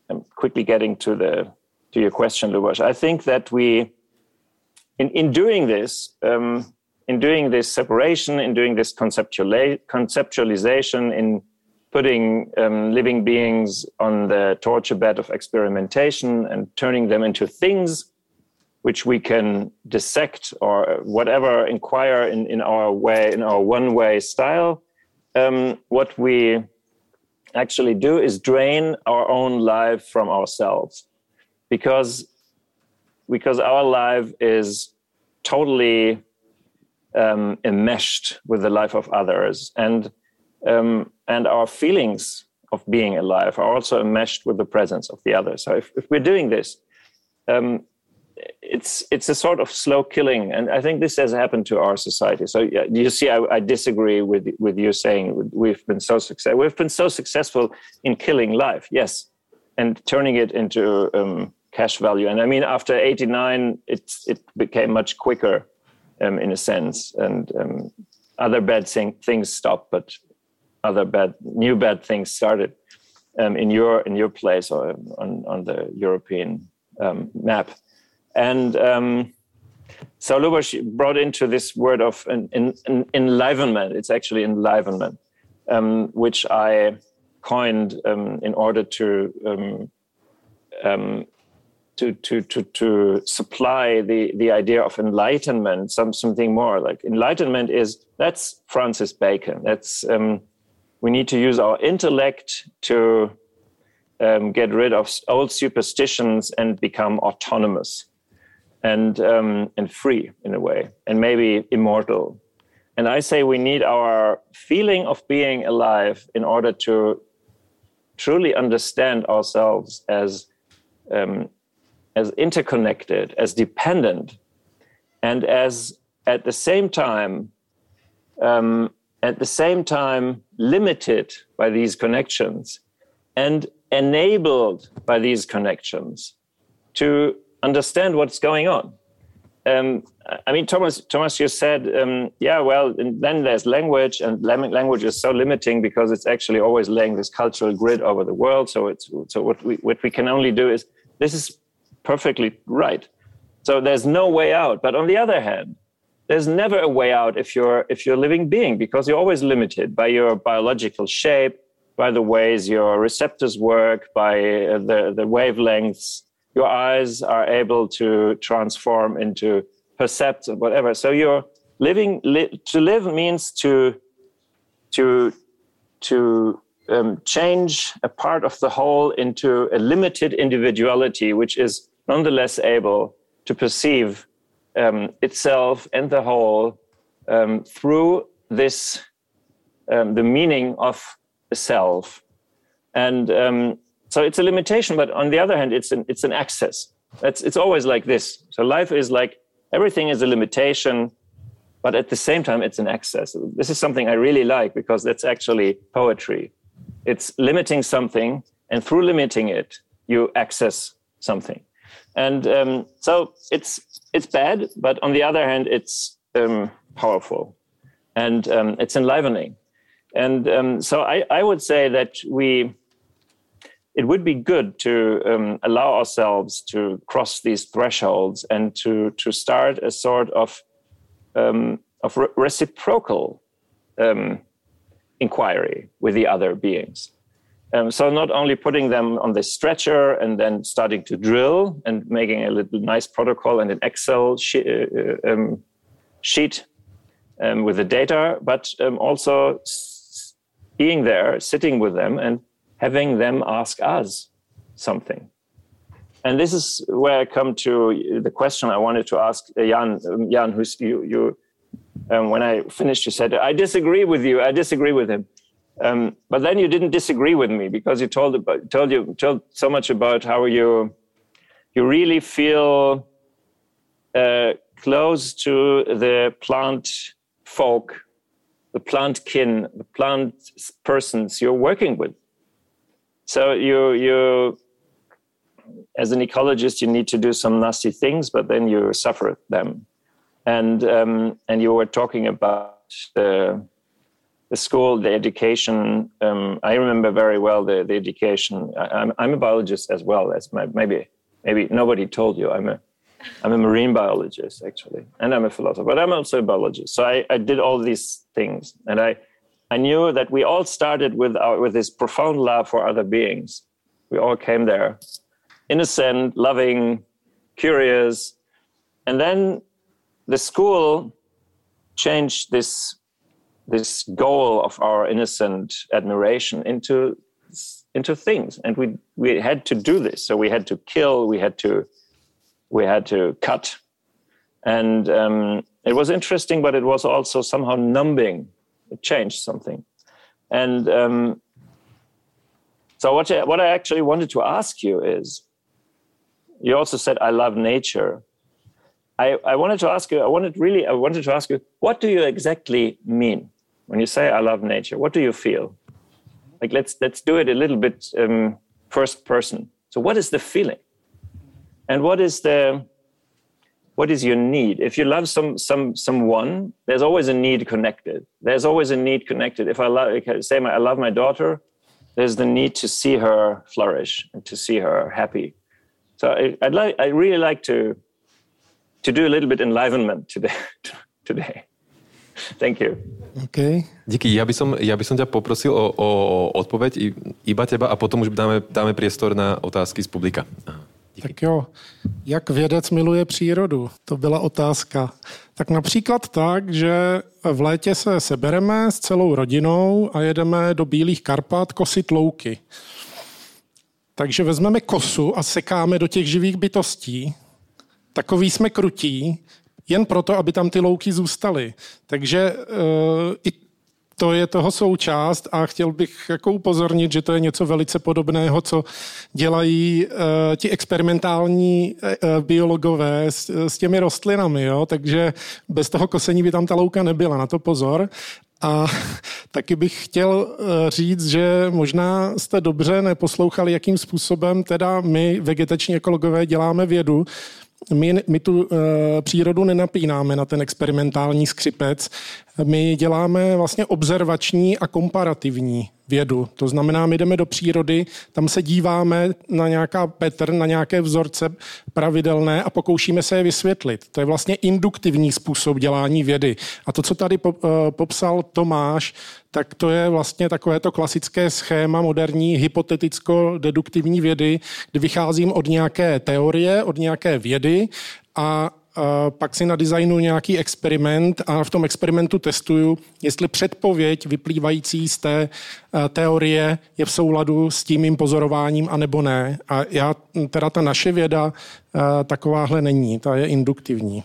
I'm quickly getting to the to your question, Lubos. I think that we in in doing this. Um, in doing this separation, in doing this conceptualization, in putting um, living beings on the torture bed of experimentation and turning them into things which we can dissect or whatever, inquire in, in our way, in our one way style. Um, what we actually do is drain our own life from ourselves because because our life is totally um, enmeshed with the life of others and um, and our feelings of being alive are also enmeshed with the presence of the other so if, if we're doing this um, it's it's a sort of slow killing. And i think this has happened to our society. So yeah, you see I, I, disagree with with you saying we've been so successful we've been so successful in killing life. Yes. And turning it into um, cash value. And i mean after 89 it it became much quicker um, in a sense, and um, other bad thing, things stopped, but other bad, new bad things started um, in your in your place or on on the European um, map, and um, so Lubos brought into this word of an, an, an enlivenment. It's actually enlivenment, um, which I coined in order to um, to to to to supply the the idea of enlightenment some something more. Like enlightenment is that's francis bacon. That's um, we need to use our intellect to um, get rid of old superstitions and become autonomous and um, and free in a way and maybe immortal. And i say we need our feeling of being alive in order to truly understand ourselves as um, as interconnected, as dependent, and as at the same time, um, at the same time limited by these connections and enabled by these connections to understand what's going on. Um, I mean, Thomas, Thomas, you said, um, yeah, well, then there's language, and language is so limiting because it's actually always laying this cultural grid over the world. So it's so what we what we can only do is this is perfectly right. So there's no way out. But on the other hand, there's never a way out if you're if you're a living being because you're always limited by your biological shape, by the ways your receptors work, by uh, the the wavelengths your eyes are able to transform into percepts and whatever. So you're living li- to live means to to to um, change a part of the whole into a limited individuality, which is nonetheless able to perceive um, itself and the whole um, through this um, the meaning of self. And um, so it's a limitation but on the other hand it's an it's an access. It's it's always like this. So life is like everything is a limitation but at the same time it's an access. This is something i really like because that's actually poetry. It's limiting something and through limiting it you access something and um, so it's it's bad, but on the other hand, it's um, powerful, and um, it's enlivening. And um, so I, I would say that we it would be good to um, allow ourselves to cross these thresholds and to to start a sort of um, of re- reciprocal inquiry with the other beings. Um, so not only putting them on the stretcher and then starting to drill and making a little nice protocol and an Excel she- uh, uh um, sheet um, with the data, but um, also s- being there, sitting with them, and having them ask us something. And this is where I come to the question I wanted to ask uh, Jan. Um, Jan, who's you? you um, when I finished, you said, "I disagree with you. I disagree with him." Um, but then you didn't disagree with me because you told about, told you told so much about how you you really feel uh, close to the plant folk, the plant kin, the plant persons you're working with. So you you as an ecologist you need to do some nasty things, but then you suffer them, and um, and you were talking about. Uh, the school, the education. Um, I remember very well the, the education. I, am I'm, I'm a biologist as well as my, maybe maybe nobody told you. I'm a I'm a marine biologist actually, and I'm a philosopher, but I'm also a biologist. So I, I did all these things, and I I knew that we all started with our, with this profound love for other beings. We all came there, innocent, loving, curious, and then the school changed this this goal of our innocent admiration into into things. And we we had to do this. So we had to kill we had to we had to cut. And um, it was interesting but it was also somehow numbing. It changed something. And um, so what I, what I actually wanted to ask you is you also said i love nature. I, I wanted to ask you i wanted really i wanted to ask you what do you exactly mean when you say i love nature what do you feel? Like let's let's do it a little bit um, first person. So what is the feeling? And what is the what is your need? If you love some some someone there's always a need connected. There's always a need connected. If i love say my, i love my daughter there's the need to see her flourish and to see her happy. So I, i'd like i really like to to do a little bit enlivenment today today Thank you. Okay. Díky. Ja by som, ja by som ťa poprosil o, o odpoveď iba teba a potom už dáme, dáme priestor na otázky z publika. Díky. Tak jo, jak vědec miluje přírodu? To byla otázka. Tak například tak, že v létě se sebereme s celou rodinou a jedeme do Bílých Karpat kosit louky. Takže vezmeme kosu a sekáme do těch živých bytostí. Takový jsme krutí, jen proto, aby tam ty louky zůstaly. Takže uh, i to je toho součást a chtěl bych jako upozornit, že to je něco velice podobného, co dělají uh, ti experimentální uh, biologové s, s těmi rostlinami. Jo? Takže bez toho kosení by tam ta louka nebyla, na to pozor. A taky bych chtěl říct, že možná jste dobře neposlouchali, jakým způsobem teda my, vegetační ekologové, děláme vědu, my, my tu uh, přírodu nenapínáme na ten experimentální skřipec. My děláme vlastně observační a komparativní vědu. To znamená, my jdeme do přírody, tam se díváme na nějaká petr, na nějaké vzorce pravidelné a pokoušíme se je vysvětlit. To je vlastně induktivní způsob dělání vědy. A to, co tady popsal Tomáš, tak to je vlastně takové to klasické schéma moderní hypoteticko-deduktivní vědy, kdy vycházím od nějaké teorie, od nějaké vědy a pak si nadizajnu nějaký experiment a v tom experimentu testuju, jestli předpověď vyplývající z té teorie je v souladu s tím mým pozorováním, anebo ne. A já, teda ta naše věda takováhle není, ta je induktivní.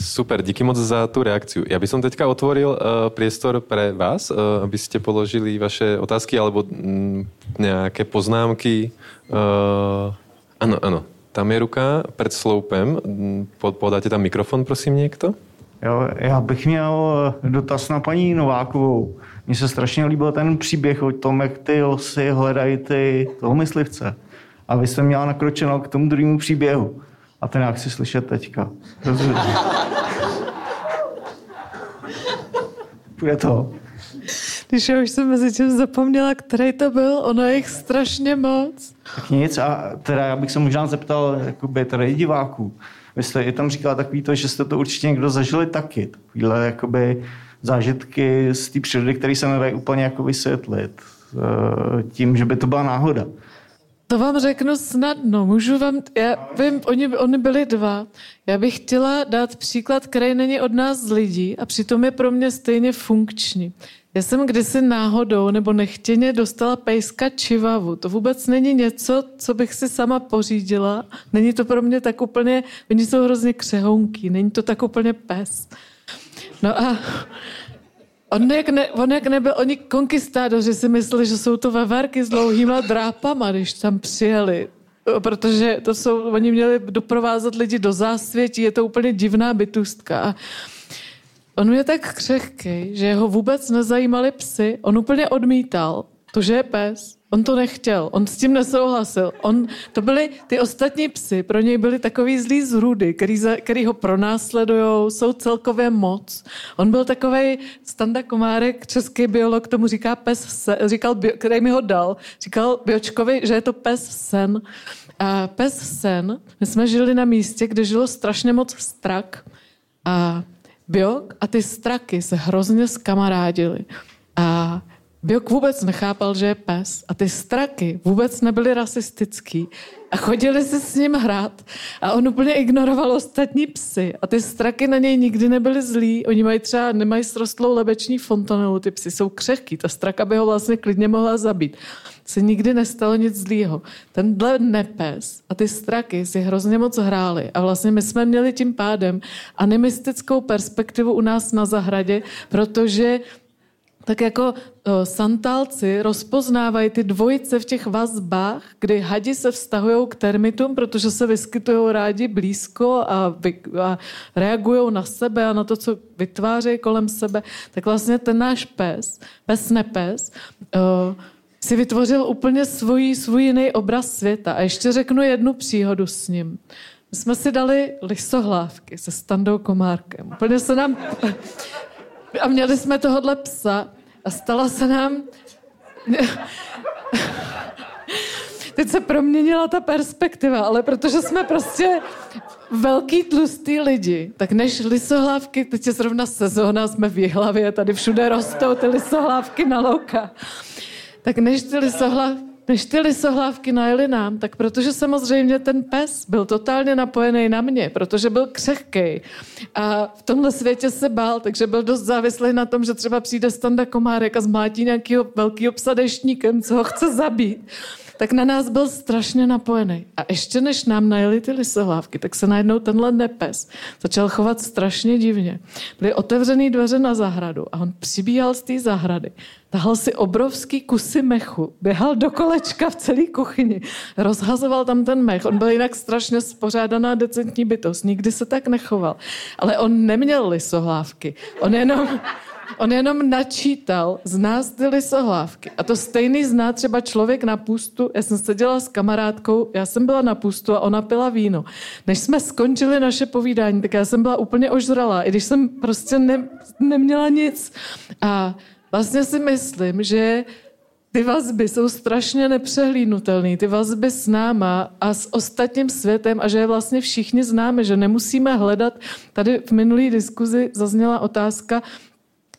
Super, díky moc za tu reakciu. Ja by som teďka otvoril uh, priestor pre vás, uh, aby ste položili vaše otázky alebo mm, nejaké poznámky. Uh, áno, áno. Tam je ruka před sloupem. Podáte tam mikrofon, prosím, někdo? Jo, já bych měl dotaz na paní Novákovou. Mně se strašně líbil ten příběh o tom, jak ty losy hledají ty toho myslivce. A vy jste měla nakročeno k tomu druhému příběhu. A ten jak si slyšet teďka. Bude to. Když já už jsem mezi tím zapomněla, který to byl, ono je jich strašně moc. Tak nic a teda já bych se možná zeptal jakoby tady diváků. Vy jste i tam říkala takový to, že jste to určitě někdo zažili taky. Takovýhle jakoby zážitky z té přírody, které se nedají úplně jako vysvětlit. Eh, tím, že by to byla náhoda. To vám řeknu snadno. Můžu vám, já vím, oni, oni byli dva. Já bych chtěla dát příklad, který není od nás lidí a přitom je pro mě stejně funkční. Já jsem kdysi náhodou nebo nechtěně dostala pejska čivavu. To vůbec není něco, co bych si sama pořídila. Není to pro mě tak úplně, oni jsou hrozně křehounký, není to tak úplně pes. No a on jak, ne, on jak nebyl, oni konkistádoři si mysleli, že jsou to veverky s dlouhýma drápama, když tam přijeli. Protože to jsou, oni měli doprovázet lidi do zásvětí, je to úplně divná bytustka. On je tak křehký, že ho vůbec nezajímali psy. On úplně odmítal to, že je pes. On to nechtěl, on s tím nesouhlasil. On, to byly ty ostatní psy, pro něj byly takový zlý zrůdy, který, za, který ho pronásledují, jsou celkově moc. On byl takový Standa Komárek, český biolog, tomu říká pes, se, říkal, který mi ho dal, říkal Biočkovi, že je to pes sen. A pes sen, my jsme žili na místě, kde žilo strašně moc strak a Biok a ty straky se hrozně skamarádili. A Biok vůbec nechápal, že je pes a ty straky vůbec nebyly rasistický a chodili si s ním hrát a on úplně ignoroval ostatní psy a ty straky na něj nikdy nebyly zlí. Oni mají třeba, nemají srostlou lebeční fontanelu, ty psy jsou křehký, ta straka by ho vlastně klidně mohla zabít. Se nikdy nestalo nic zlýho. Tenhle nepes a ty straky si hrozně moc hráli a vlastně my jsme měli tím pádem animistickou perspektivu u nás na zahradě, protože tak jako o, santálci rozpoznávají ty dvojice v těch vazbách, kdy hadi se vztahují k termitům, protože se vyskytují rádi blízko a, vy, a reagují na sebe a na to, co vytvářejí kolem sebe, tak vlastně ten náš pes, pes nepes, o, si vytvořil úplně svůj, svůj jiný obraz světa. A ještě řeknu jednu příhodu s ním. My jsme si dali lisohlávky se Standou Komárkem. Úplně se nám... A měli jsme tohohle psa a stala se nám... Teď se proměnila ta perspektiva, ale protože jsme prostě velký tlustý lidi, tak než lisohlávky, teď je zrovna sezóna, jsme v Jihlavě, tady všude rostou ty lisohlávky na louka. Tak než ty lisohlávky než ty lisohlávky najeli nám, tak protože samozřejmě ten pes byl totálně napojený na mě, protože byl křehkej a v tomhle světě se bál, takže byl dost závislý na tom, že třeba přijde standa komárek a zmlátí nějakého velkého psa deštníkem, co ho chce zabít tak na nás byl strašně napojený. A ještě než nám najeli ty lisohlávky, tak se najednou tenhle nepes začal chovat strašně divně. Byly otevřený dveře na zahradu a on přibíhal z té zahrady. Tahal si obrovský kusy mechu, běhal do kolečka v celé kuchyni, rozhazoval tam ten mech. On byl jinak strašně spořádaná decentní bytost, nikdy se tak nechoval. Ale on neměl lisohlávky. On jenom, On jenom načítal, zná ty lisohlávky. A to stejný zná třeba člověk na pustu. Já jsem seděla s kamarádkou, já jsem byla na pustu a ona pila víno. Než jsme skončili naše povídání, tak já jsem byla úplně ožralá, i když jsem prostě ne, neměla nic. A vlastně si myslím, že ty vazby jsou strašně nepřehlídnutelné, ty vazby s náma a s ostatním světem a že je vlastně všichni známe, že nemusíme hledat. Tady v minulý diskuzi zazněla otázka,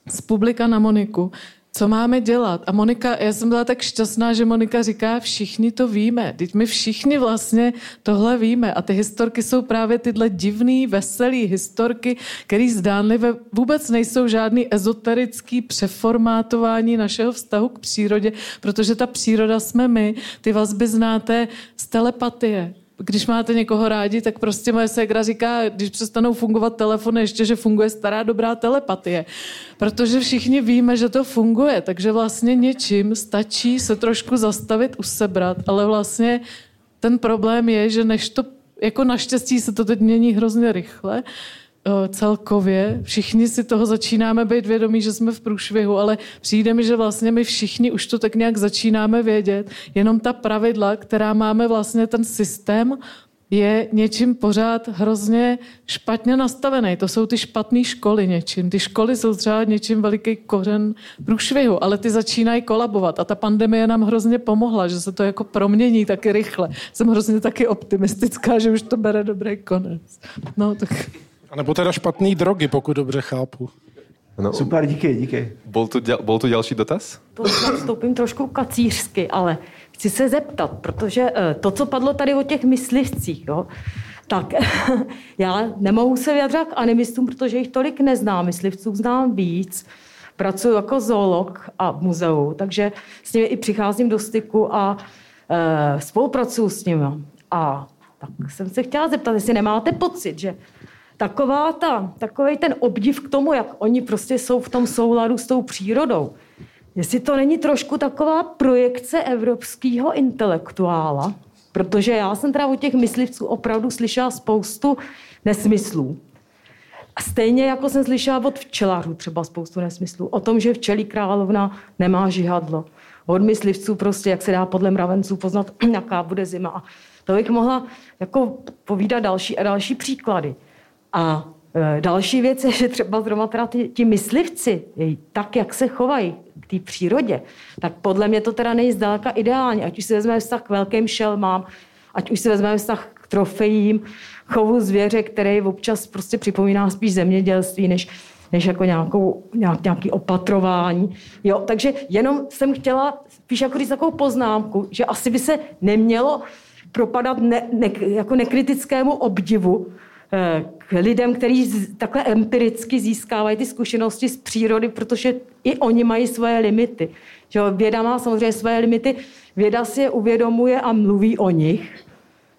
z publika na Moniku, co máme dělat. A Monika, já jsem byla tak šťastná, že Monika říká, všichni to víme. Teď my všichni vlastně tohle víme. A ty historky jsou právě tyhle divný, veselý historky, které zdánlivě vůbec nejsou žádný ezoterický přeformátování našeho vztahu k přírodě, protože ta příroda jsme my. Ty vazby znáte z telepatie když máte někoho rádi, tak prostě moje ségra říká, když přestanou fungovat telefony, ještě, že funguje stará dobrá telepatie. Protože všichni víme, že to funguje, takže vlastně něčím stačí se trošku zastavit, usebrat, ale vlastně ten problém je, že než to, jako naštěstí se to teď mění hrozně rychle, celkově. Všichni si toho začínáme být vědomí, že jsme v průšvihu, ale přijde mi, že vlastně my všichni už to tak nějak začínáme vědět. Jenom ta pravidla, která máme vlastně ten systém, je něčím pořád hrozně špatně nastavený. To jsou ty špatné školy něčím. Ty školy jsou třeba něčím veliký kořen průšvihu, ale ty začínají kolabovat. A ta pandemie nám hrozně pomohla, že se to jako promění taky rychle. Jsem hrozně taky optimistická, že už to bere dobrý konec. No, tak... A nebo teda špatný drogy, pokud dobře chápu. No, Super, díky, díky. Bol tu, bol tu další dotaz? To vstoupím trošku kacířsky, ale chci se zeptat, protože eh, to, co padlo tady o těch myslivcích, jo, tak já nemohu se vyjadřovat k animistům, protože jich tolik neznám. Myslivců znám víc. Pracuji jako zoolog a v muzeu, takže s nimi i přicházím do styku a e, spolupracuju s nimi. A tak jsem se chtěla zeptat, jestli nemáte pocit, že taková ta, takový ten obdiv k tomu, jak oni prostě jsou v tom souladu s tou přírodou. Jestli to není trošku taková projekce evropského intelektuála, protože já jsem teda od těch myslivců opravdu slyšela spoustu nesmyslů. A stejně jako jsem slyšela od včelařů třeba spoustu nesmyslů. O tom, že včelí královna nemá žihadlo. od myslivců prostě, jak se dá podle mravenců poznat, jaká bude zima. To bych mohla jako povídat další a další příklady. A e, další věc je, že třeba zrovna teda ty, ti myslivci, tak, jak se chovají k té přírodě, tak podle mě to teda není zdaleka ideální. Ať už si vezmeme vztah k velkým šelmám, ať už si vezmeme vztah k trofejím, chovu zvěře, který občas prostě připomíná spíš zemědělství, než, než jako nějakou, nějak, nějaký opatrování. Jo, takže jenom jsem chtěla spíš jako říct takovou poznámku, že asi by se nemělo propadat ne, ne, jako nekritickému obdivu k lidem, kteří takhle empiricky získávají ty zkušenosti z přírody, protože i oni mají svoje limity. Že věda má samozřejmě svoje limity, věda si je uvědomuje a mluví o nich.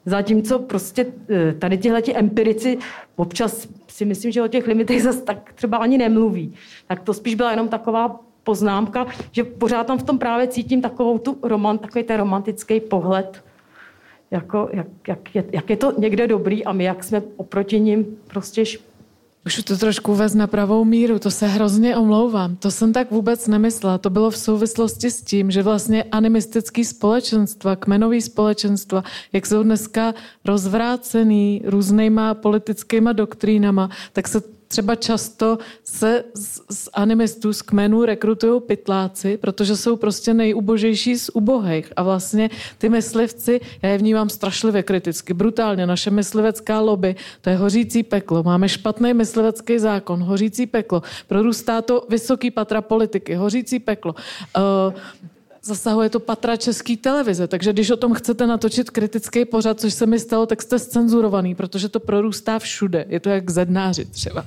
Zatímco prostě eh, tady tihleti empirici občas si myslím, že o těch limitech zase tak třeba ani nemluví. Tak to spíš byla jenom taková poznámka, že pořád tam v tom právě cítím takovou tu romant, takový ten romantický pohled jako, jak, jak, je, jak je to někde dobrý a my jak jsme oproti ním prostě už to trošku vez na pravou míru, to se hrozně omlouvám. To jsem tak vůbec nemyslela. To bylo v souvislosti s tím, že vlastně animistický společenstva, kmenový společenstva, jak jsou dneska rozvrácený různýma politickýma doktrínama, tak se třeba často se z, z animistů, z kmenů rekrutují pytláci, protože jsou prostě nejubožejší z ubohých. A vlastně ty myslivci, já je vnímám strašlivě kriticky, brutálně. Naše myslivecká lobby, to je hořící peklo. Máme špatný myslivecký zákon, hořící peklo. Prorůstá to vysoký patra politiky, hořící peklo. Uh, zasahuje to patra české televize, takže když o tom chcete natočit kritický pořad, což se mi stalo, tak jste scenzurovaný, protože to prorůstá všude. Je to jak zednáři třeba.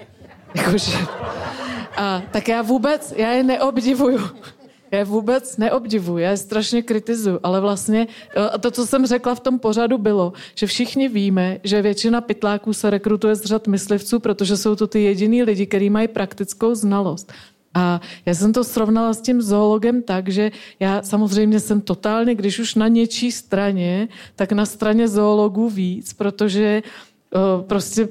Jakože... A tak já vůbec, já je neobdivuju. Já je vůbec neobdivuju, já je strašně kritizuju, ale vlastně a to, co jsem řekla v tom pořadu, bylo, že všichni víme, že většina pytláků se rekrutuje z řad myslivců, protože jsou to ty jediný lidi, kteří mají praktickou znalost. A já jsem to srovnala s tím zoologem tak, že já samozřejmě jsem totálně, když už na něčí straně, tak na straně zoologů víc, protože prostě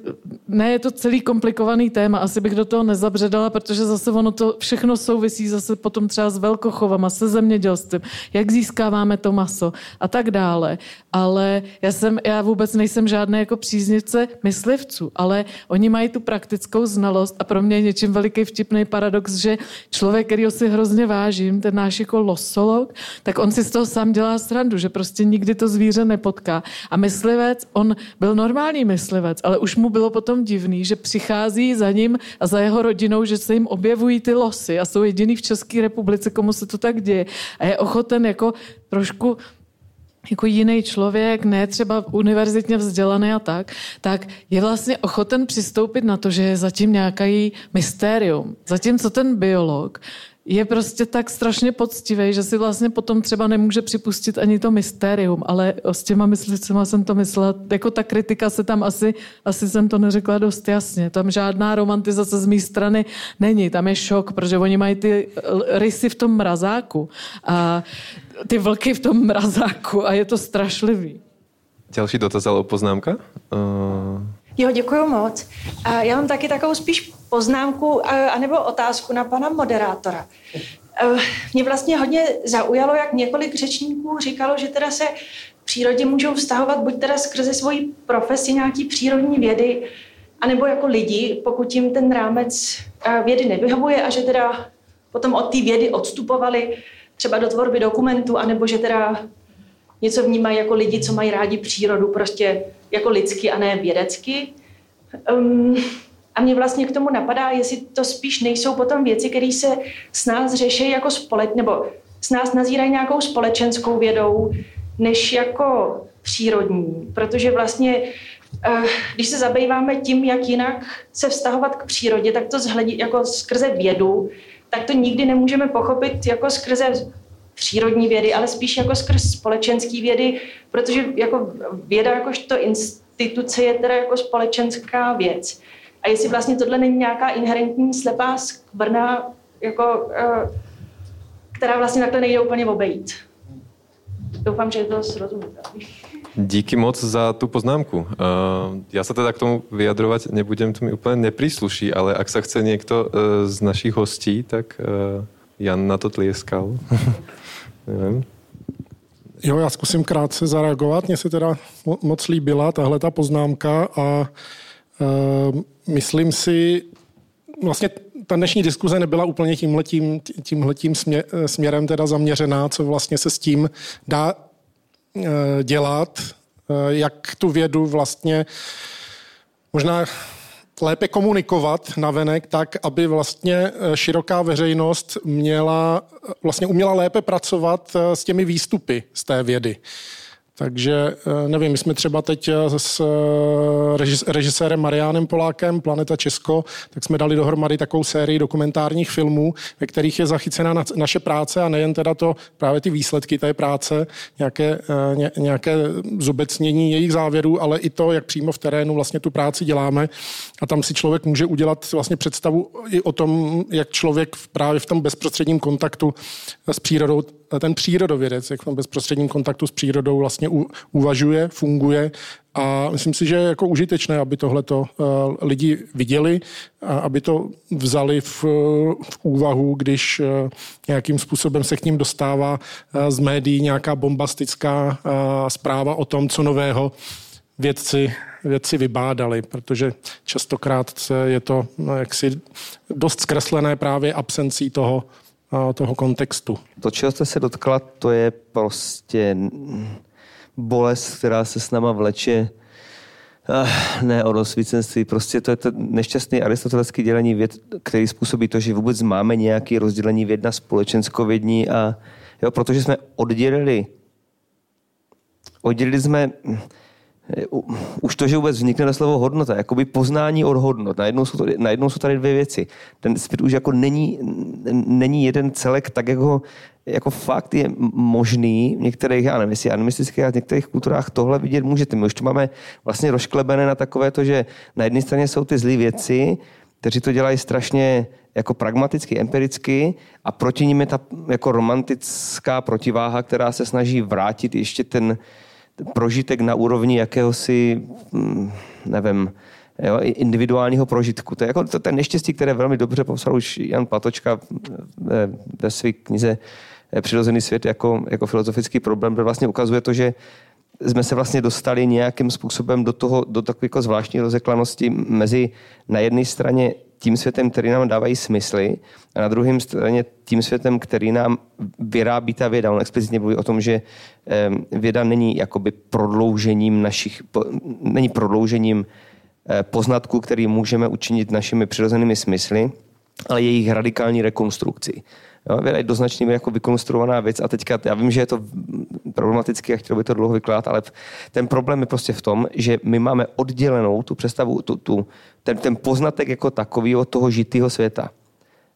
ne, je to celý komplikovaný téma, asi bych do toho nezabředala, protože zase ono to všechno souvisí zase potom třeba s velkochovama, se zemědělstvím, jak získáváme to maso a tak dále. Ale já, jsem, já vůbec nejsem žádný jako příznivce myslivců, ale oni mají tu praktickou znalost a pro mě je něčím veliký vtipný paradox, že člověk, který si hrozně vážím, ten náš jako losolog, tak on si z toho sám dělá srandu, že prostě nikdy to zvíře nepotká. A myslivec, on byl normální myslivec, myslivec, ale už mu bylo potom divný, že přichází za ním a za jeho rodinou, že se jim objevují ty losy a jsou jediný v České republice, komu se to tak děje. A je ochoten jako trošku jako jiný člověk, ne třeba univerzitně vzdělaný a tak, tak je vlastně ochoten přistoupit na to, že je zatím nějaký mystérium. Zatímco ten biolog je prostě tak strašně poctivý, že si vlastně potom třeba nemůže připustit ani to mystérium, ale s těma myslivcema jsem to myslela, jako ta kritika se tam asi, asi jsem to neřekla dost jasně, tam žádná romantizace z mé strany není, tam je šok, protože oni mají ty rysy v tom mrazáku a ty vlky v tom mrazáku a je to strašlivý. Další dotaz alebo poznámka? Uh... Jo, děkuji moc. Já mám taky takovou spíš poznámku anebo otázku na pana moderátora. Mě vlastně hodně zaujalo, jak několik řečníků říkalo, že teda se v přírodě můžou vztahovat buď teda skrze svoji profesi nějaký přírodní vědy, anebo jako lidi, pokud jim ten rámec vědy nevyhovuje a že teda potom od té vědy odstupovali třeba do tvorby dokumentu, anebo že teda něco vnímají jako lidi, co mají rádi přírodu, prostě jako lidsky a ne vědecky. Um, a mě vlastně k tomu napadá, jestli to spíš nejsou potom věci, které se s nás řeší jako společ, nebo s nás nazírají nějakou společenskou vědou, než jako přírodní. Protože vlastně, uh, když se zabýváme tím, jak jinak se vztahovat k přírodě, tak to zhledí jako skrze vědu, tak to nikdy nemůžeme pochopit jako skrze přírodní vědy, ale spíš jako skrz společenské vědy, protože jako věda jakožto instituce je teda jako společenská věc. A jestli vlastně tohle není nějaká inherentní slepá skvrna, jako, eh, která vlastně takhle nejde úplně obejít. Doufám, že je to srozumitelné. Díky moc za tu poznámku. Uh, ja sa teda k tomu vyjadrovať nebudem, to mi úplne neprísluší, ale ak sa chce niekto uh, z našich hostí, tak uh, Jan na to tlieskal. Nevím. Jo, já zkusím krátce zareagovat. Mně se teda moc líbila tahle ta poznámka a uh, myslím si, vlastně ta dnešní diskuze nebyla úplně tímhletím, tímhletím směrem teda zaměřená, co vlastně se s tím dá uh, dělat, uh, jak tu vědu vlastně možná lépe komunikovat navenek tak, aby vlastně eh, široká veřejnost měla, eh, vlastně uměla lépe pracovat eh, s těmi výstupy z té vědy. Takže eh, nevím, my jsme třeba teď eh, s eh, režisérem Mariánem Polákem, Planeta Česko, tak jsme dali dohromady takovou sérii dokumentárních filmů, ve kterých je zachycena naše práce a nejen teda to právě ty výsledky té práce, nějaké, nějaké zobecnění jejich závěrů, ale i to, jak přímo v terénu vlastně tu práci děláme. A tam si člověk může udělat vlastně představu i o tom, jak člověk právě v tom bezprostředním kontaktu s přírodou ten přírodovědec, jak v tom bezprostředním kontaktu s přírodou vlastně uvažuje, funguje a myslím si, že je jako užitečné, aby tohleto eh, lidi viděli a aby to vzali v, v úvahu, když eh, nějakým způsobem se k ním dostává eh, z médií nějaká bombastická zpráva o tom, co nového vědci, vědci vybádali, protože častokrát je to no, jaksi dost zkreslené právě absencí toho toho kontextu. To, čeho jste se dotkla, to je prostě bolest, která se s náma vleče. Ah, ne o rozsvícenství, prostě to je to nešťastný aristotelecký dělení věd, který způsobí to, že vůbec máme nějaké rozdělení věd na společenskovědní a jo, protože jsme oddělili oddělili jsme už to, že vůbec vznikne na slovo hodnota, jakoby poznání od hodnot. Najednou jsou, to, najednou jsou tady dvě věci. Ten svět už jako není, není jeden celek, tak jako, jako fakt je možný v některých, já nevím, jestli animistických a v některých kulturách tohle vidět můžete. My už to máme vlastně rozklebené na takové to, že na jedné straně jsou ty zlé věci, kteří to dělají strašně jako pragmaticky, empiricky a proti nim je ta jako romantická protiváha, která se snaží vrátit ještě ten, prožitek na úrovni jakéhosi, mm, nevím, jo, individuálního prožitku. To je jako to, ten neštěstí, které velmi dobře popsal už Jan Patočka ve, ve své knize eh, Přirozený svět jako, jako filozofický problém, kde vlastně ukazuje to, že jsme se vlastně dostali nějakým způsobem do toho, do takové jako zvláštní rozeklanosti mezi na jedné straně tím světem, který nám dávají smysly a na druhém straně tím světem, který nám vyrábí ta věda. On explicitně mluví o tom, že věda není jakoby prodloužením našich, není prodloužením eh, poznatků, který můžeme učinit našimi přirozenými smysly, ale jejich radikální rekonstrukci. Jo, věda je do jako vykonstruovaná věc a teďka, já vím, že je to problematické a chtěl by to dlouho vykládat, ale ten problém je prostě v tom, že my máme oddělenou tu představu, tu, tu, ten, ten poznatek jako takový od toho žitého světa.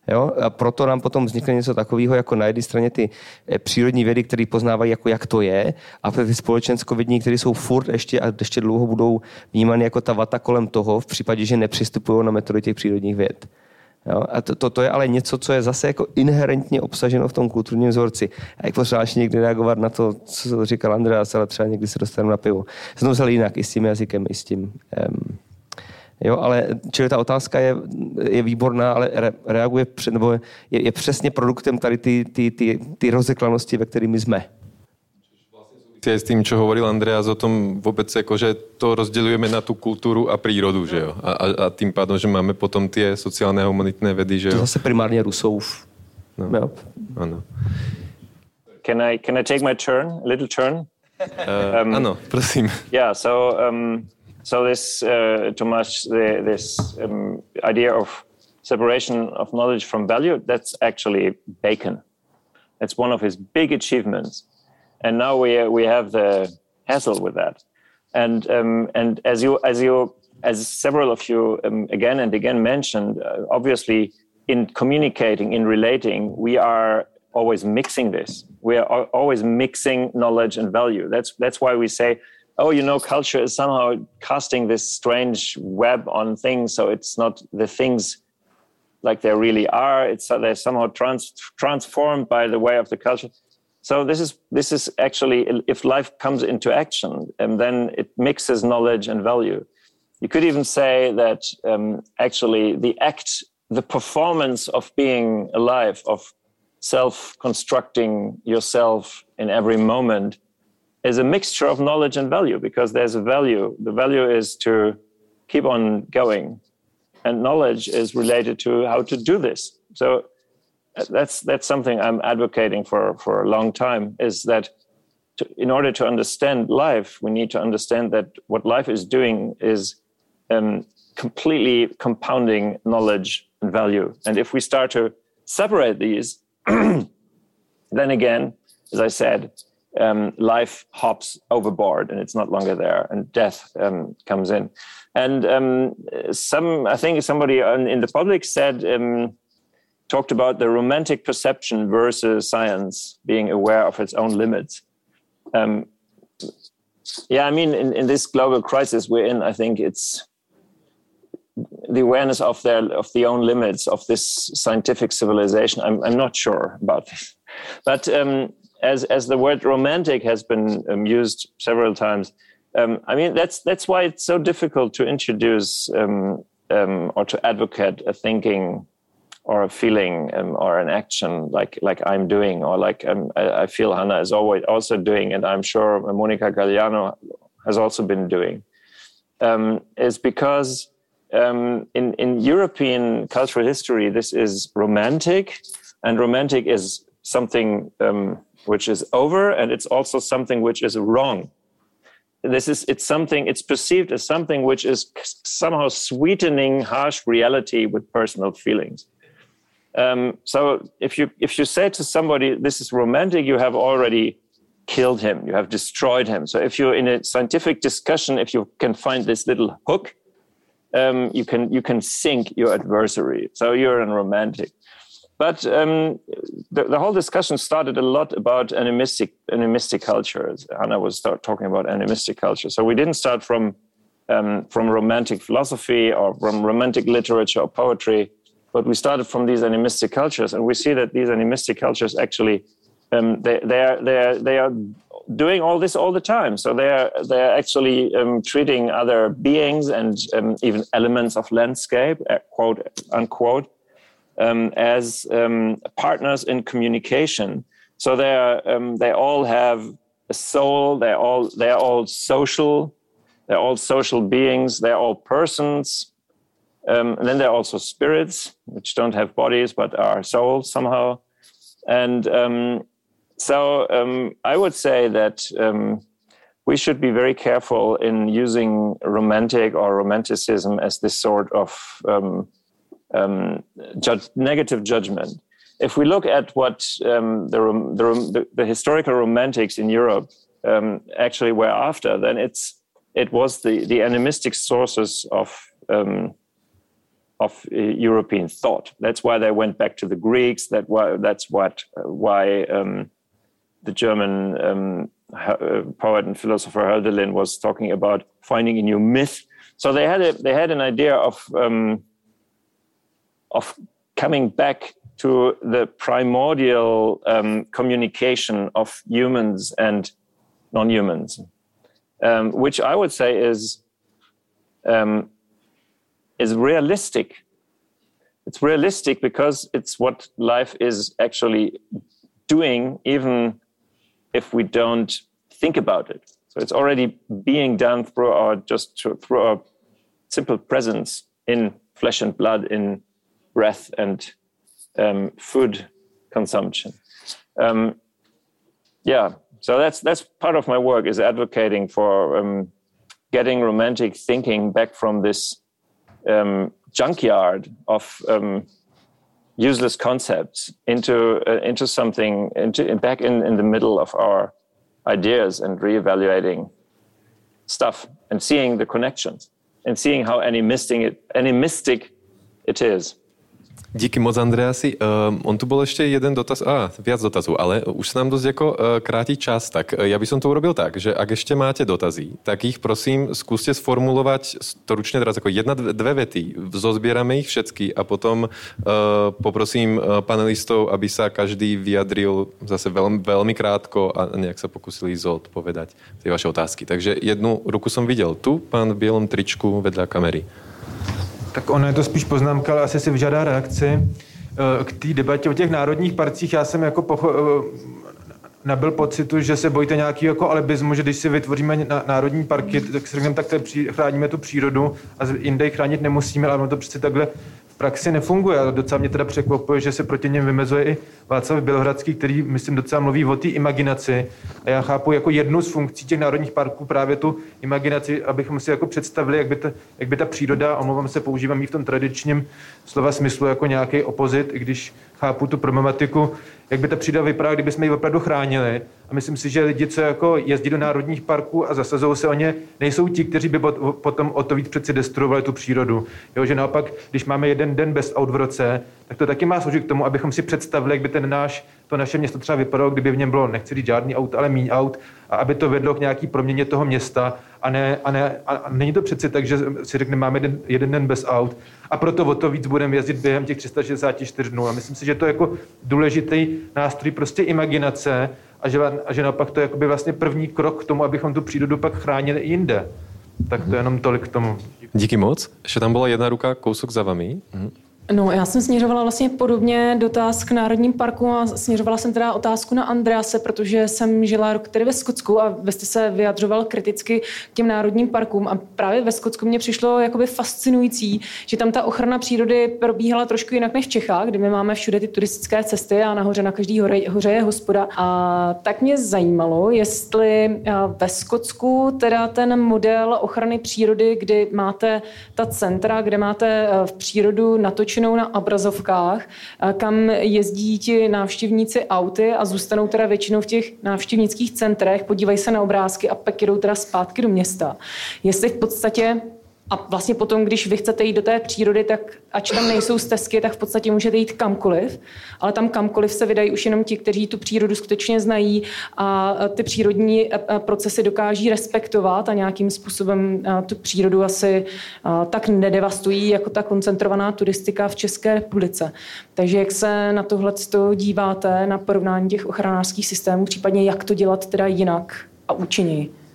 Jo? A proto nám potom vznikne něco takového, jako na jedné straně ty eh, přírodní vědy, které poznávají, jako jak to je, a ty společenskovědní, které jsou furt ještě a ještě dlouho budou vnímány jako ta vata kolem toho, v případě, že nepřistupují na metody těch přírodních věd. Jo? A to, to, to, je ale něco, co je zase jako inherentně obsaženo v tom kulturním vzorci. A jak potřebuješ někdy reagovat na to, co říkal Andreas, ale třeba někdy se dostanu na pivo. Jsem to jinak, i s tím jazykem, i s tím. Um, Jo, ale čili ta otázka je, je výborná, ale re, reaguje, před, nebo je, je přesně produktem tady ty, ty, ty, ty rozeklanosti, ve kterými jsme aj s tým, čo hovoril Andreas o tom vôbec, ako, že to rozdeľujeme na tú kultúru a prírodu, že jo? A, a, a tým pádom, že máme potom tie sociálne a humanitné vedy, že jo? To zase primárně Rusov. No. Jo. Ano. Can I, can I take my turn, a little turn? Uh, um, ano, prosím. Yeah, so, um, so this, uh, Tomáš, the, this um, idea of separation of knowledge from value, that's actually Bacon. That's one of his big achievements. And now we we have the hassle with that. And um, and as you as you as several of you um, again and again mentioned, uh, obviously in communicating, in relating, we are always mixing this. We are always mixing knowledge and value. That's that's why we say, oh, you know, culture is somehow casting this strange web on things, so it's not the things like they really are. It's uh, they're somehow trans- transformed by the way of the culture. So this is this is actually if life comes into action, and um, then it mixes knowledge and value. You could even say that um, actually the act, the performance of being alive, of self-constructing yourself in every moment is a mixture of knowledge and value because there's a value. The value is to keep on going, and knowledge is related to how to do this. So that's that's something I'm advocating for for a long time. Is that to, in order to understand life, we need to understand that what life is doing is um, completely compounding knowledge and value. And if we start to separate these, then again, as I said, um, life hops overboard and it's not longer there, and death um, comes in. And um, some, I think somebody in the public said, um, talked about the romantic perception versus science being aware of its own limits. Um, yeah, I mean, in, in this global crisis we're in, I think it's the awareness of their of the own limits of this scientific civilization. I'm I'm not sure about this, but um, as as the word romantic has been um, used several times, um, I mean that's that's why it's so difficult to introduce um, um, or to advocate a thinking or a feeling um, or an action like like I'm doing or like um, I, I, feel Hannah is always also doing, and I'm sure Monica Galliano has also been doing, um, is because um, in in European cultural history this is romantic, and romantic is something um, which is over, and it's also something which is wrong. This is it's something it's perceived as something which is somehow sweetening harsh reality with personal feelings um, so if you if you say to somebody this is romantic, you have already killed him. You have destroyed him. So if you're in a scientific discussion, if you can find this little hook, um, you can you can sink your adversary. So you're a romantic. But um, the, the, whole discussion started a lot about animistic animistic culture. Hannah was talking about animistic culture. So we didn't start from um, from romantic philosophy or from romantic literature or poetry but we started from these animistic cultures, and we see that these animistic cultures actually um, they they are they are they are doing all this all the time. So they are they are actually um, treating other beings and um, even elements of landscape, uh, quote unquote, um, as um, partners in communication. So they are um, they all have a soul. They're all they're all social. They're all social beings. They're all persons. Um, then there are also spirits, which don't have bodies but are souls somehow. And um, so um, I would say that um, we should be very careful in using romantic or romanticism as this sort of um, um, judge, negative judgment. If we look at what the, the, the, historical romantics in Europe actually were after, then it's it was the, the animistic sources of um, of uh, European thought. That's why they went back to the Greeks. That why that's what why um, the German um, uh, poet and philosopher Hölderlin was talking about finding a new myth. So they had a, they had an idea of um, of coming back to the primordial um, communication of humans and non-humans, um, which I would say is um, is realistic. It's realistic because it's what life is actually doing, even if we don't think about it. So it's already being done through our just through our simple presence in flesh and blood, in breath and um, food consumption. Um, yeah, so that's that's part of my work is advocating for um, getting romantic thinking back from this um, junkyard of um, useless concepts into uh, into something into back in, in the middle of our ideas and reevaluating stuff and seeing the connections and seeing how animistic it, animistic it is. Díky moc, Andreasi. Um, on tu bol ešte jeden dotaz, a viac dotazů, ale už sa nám dosť ako uh, krátí čas, tak uh, ja by som to urobil tak, že ak ešte máte dotazy, tak ich prosím skúste sformulovať stručne teraz ako jedna, dve vety. Zozbierame ich všetky a potom uh, poprosím uh, panelistov, aby sa každý vyjadril zase veľmi, veľmi krátko a nejak sa pokusili zodpovedať tie vaše otázky. Takže jednu ruku som videl tu, pán v bielom tričku vedľa kamery. Tak ono je to spíš poznámka, ale asi si vyžádá reakci. eh, k té debatě o těch národních parcích, já jsem jako pocho- nabil pocitu, že se bojíte nějaký jako alibismu, že když si vytvoříme národní parky, tak si řekneme, tak chráníme tu přírodu a jinde ji chránit nemusíme, ale ono to přece takhle praxi nefunguje. A docela mě teda překvapuje, že se proti něm vymezuje i Václav Bělohradský, který, myslím, docela mluví o té imaginaci. A já chápu jako jednu z funkcí těch národních parků právě tu imaginaci, abychom si jako představili, jak by ta, jak by ta příroda, omlouvám se, používám ji v tom tradičním slova smyslu jako nějaký opozit, i když chápu tu problematiku, jak by ta příroda vypadala, kdyby jsme ji opravdu chránili. A myslím si, že lidi, co jako jezdí do národních parků a zasazují se o ně, nejsou ti, kteří by potom o to víc přeci destruovali tu přírodu. Jo, že naopak, když máme jeden den bez aut v roce, tak to taky má sloužit k tomu, abychom si představili, jak by ten náš, to naše město třeba vypadalo, kdyby v něm bylo, nechci říct žádný aut, ale míň aut, a aby to vedlo k nějaký proměně toho města. A, ne, a, ne, a není to přeci tak, že si řekne, máme jeden, jeden den bez aut a proto o to víc budeme jezdit během těch 364 dnů. A myslím si, že to je jako důležitý nástroj prostě imaginace a že, a že naopak to je jakoby vlastně první krok k tomu, abychom tu přírodu pak chránili i jinde. Tak to je jenom tolik k tomu. Díky moc. Ještě tam byla jedna ruka kousek za vami. Mhm. No, já jsem směřovala vlastně podobně dotaz k Národním parku a směřovala jsem teda otázku na Andrease, protože jsem žila rok tedy ve Skotsku a vy jste se vyjadřoval kriticky k těm Národním parkům a právě ve Skotsku mě přišlo jakoby fascinující, že tam ta ochrana přírody probíhala trošku jinak než v Čechách, kde my máme všude ty turistické cesty a nahoře na každý hoře, hoře je hospoda. A tak mě zajímalo, jestli ve Skotsku teda ten model ochrany přírody, kdy máte ta centra, kde máte v přírodu natočenou většinou na obrazovkách, kam jezdí ti návštěvníci auty a zůstanou teda většinou v těch návštěvnických centrech, podívají se na obrázky a pak jdou teda zpátky do města. Jestli v podstatě a vlastně potom, když vy chcete jít do té přírody, tak ač tam nejsou stezky, tak v podstatě můžete jít kamkoliv, ale tam kamkoliv se vydají už jenom ti, kteří tu přírodu skutečně znají a ty přírodní e, e, procesy dokáží respektovat a nějakým způsobem e, tu přírodu asi tak nedevastují jako ta koncentrovaná turistika v České republice. Takže jak se na tohle díváte, na porovnání těch ochranářských systémů, případně jak to dělat teda jinak a účinněji?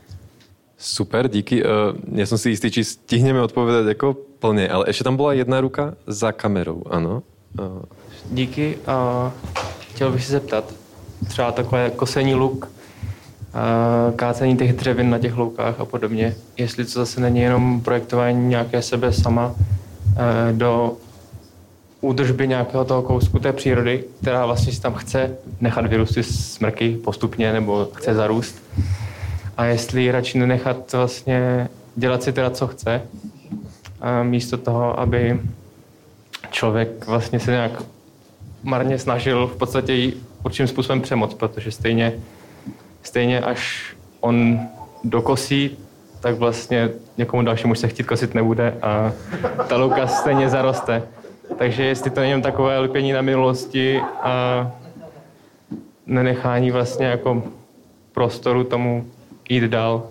Super, díky. Já jsem si jistý, či stihneme odpovědět jako plně, ale ještě tam byla jedna ruka za kamerou, ano? Díky. Chtěl bych se zeptat, třeba takové kosení luk, kácení těch dřevin na těch loukách a podobně, jestli to zase není jenom projektování nějaké sebe sama do údržby nějakého toho kousku té přírody, která vlastně si tam chce nechat vyrůstat smrky postupně nebo chce zarůst a jestli radši nenechat vlastně dělat si teda, co chce, a místo toho, aby člověk vlastně se nějak marně snažil v podstatě jí určitým způsobem přemoc, protože stejně, stejně až on dokosí, tak vlastně někomu dalšímu se chtít kosit nebude a ta louka stejně zaroste. Takže jestli to není takové lpění na minulosti a nenechání vlastně jako prostoru tomu jít dál.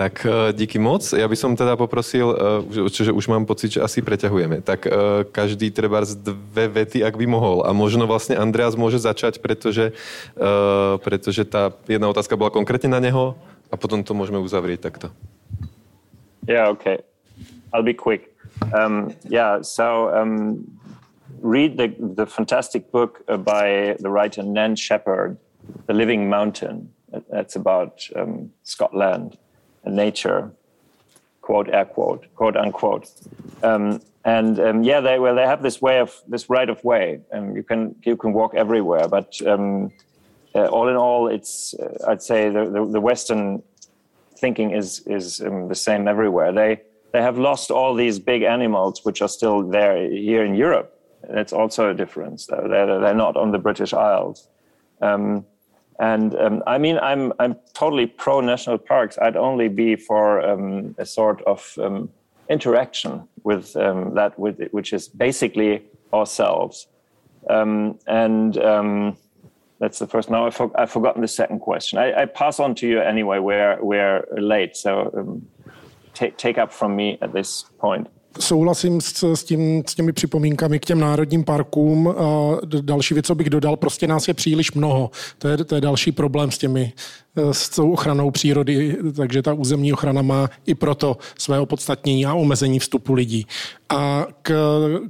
Tak eh, díky moc. Já bych som teda poprosil, eh, že už mám pocit, že asi preťahujeme, tak eh, každý treba z dve vety, ak by mohol. A možno vlastně Andreas môže začať, pretože, pretože tá jedna otázka byla konkrétně na něho a potom to můžeme uzavřít takto. Yeah, okay. I'll be quick. Um, yeah, so um, read the, the fantastic book by the writer Nan Shepard, The Living Mountain. That's about um, Scotland and nature, quote air quote, quote unquote. Um, and um, yeah, they well they have this way of this right of way, and you can you can walk everywhere. But um, uh, all in all, it's uh, I'd say the, the, the Western thinking is is um, the same everywhere. They they have lost all these big animals which are still there here in Europe. That's also a difference. They're, they're, they're not on the British Isles. Um, and um, I mean, I'm I'm totally pro national parks. I'd only be for um, a sort of um, interaction with um, that, with which is basically ourselves. Um, and um, that's the first. Now I for, I've forgotten the second question. I, I, pass on to you anyway. We're we're late, so take take up from me at this point. Souhlasím s, s, tím, s těmi připomínkami k těm národním parkům. Další věc, co bych dodal, prostě nás je příliš mnoho. To je, to je další problém s těmi s tou ochranou přírody, takže ta územní ochrana má i proto své opodstatnění a omezení vstupu lidí. A k,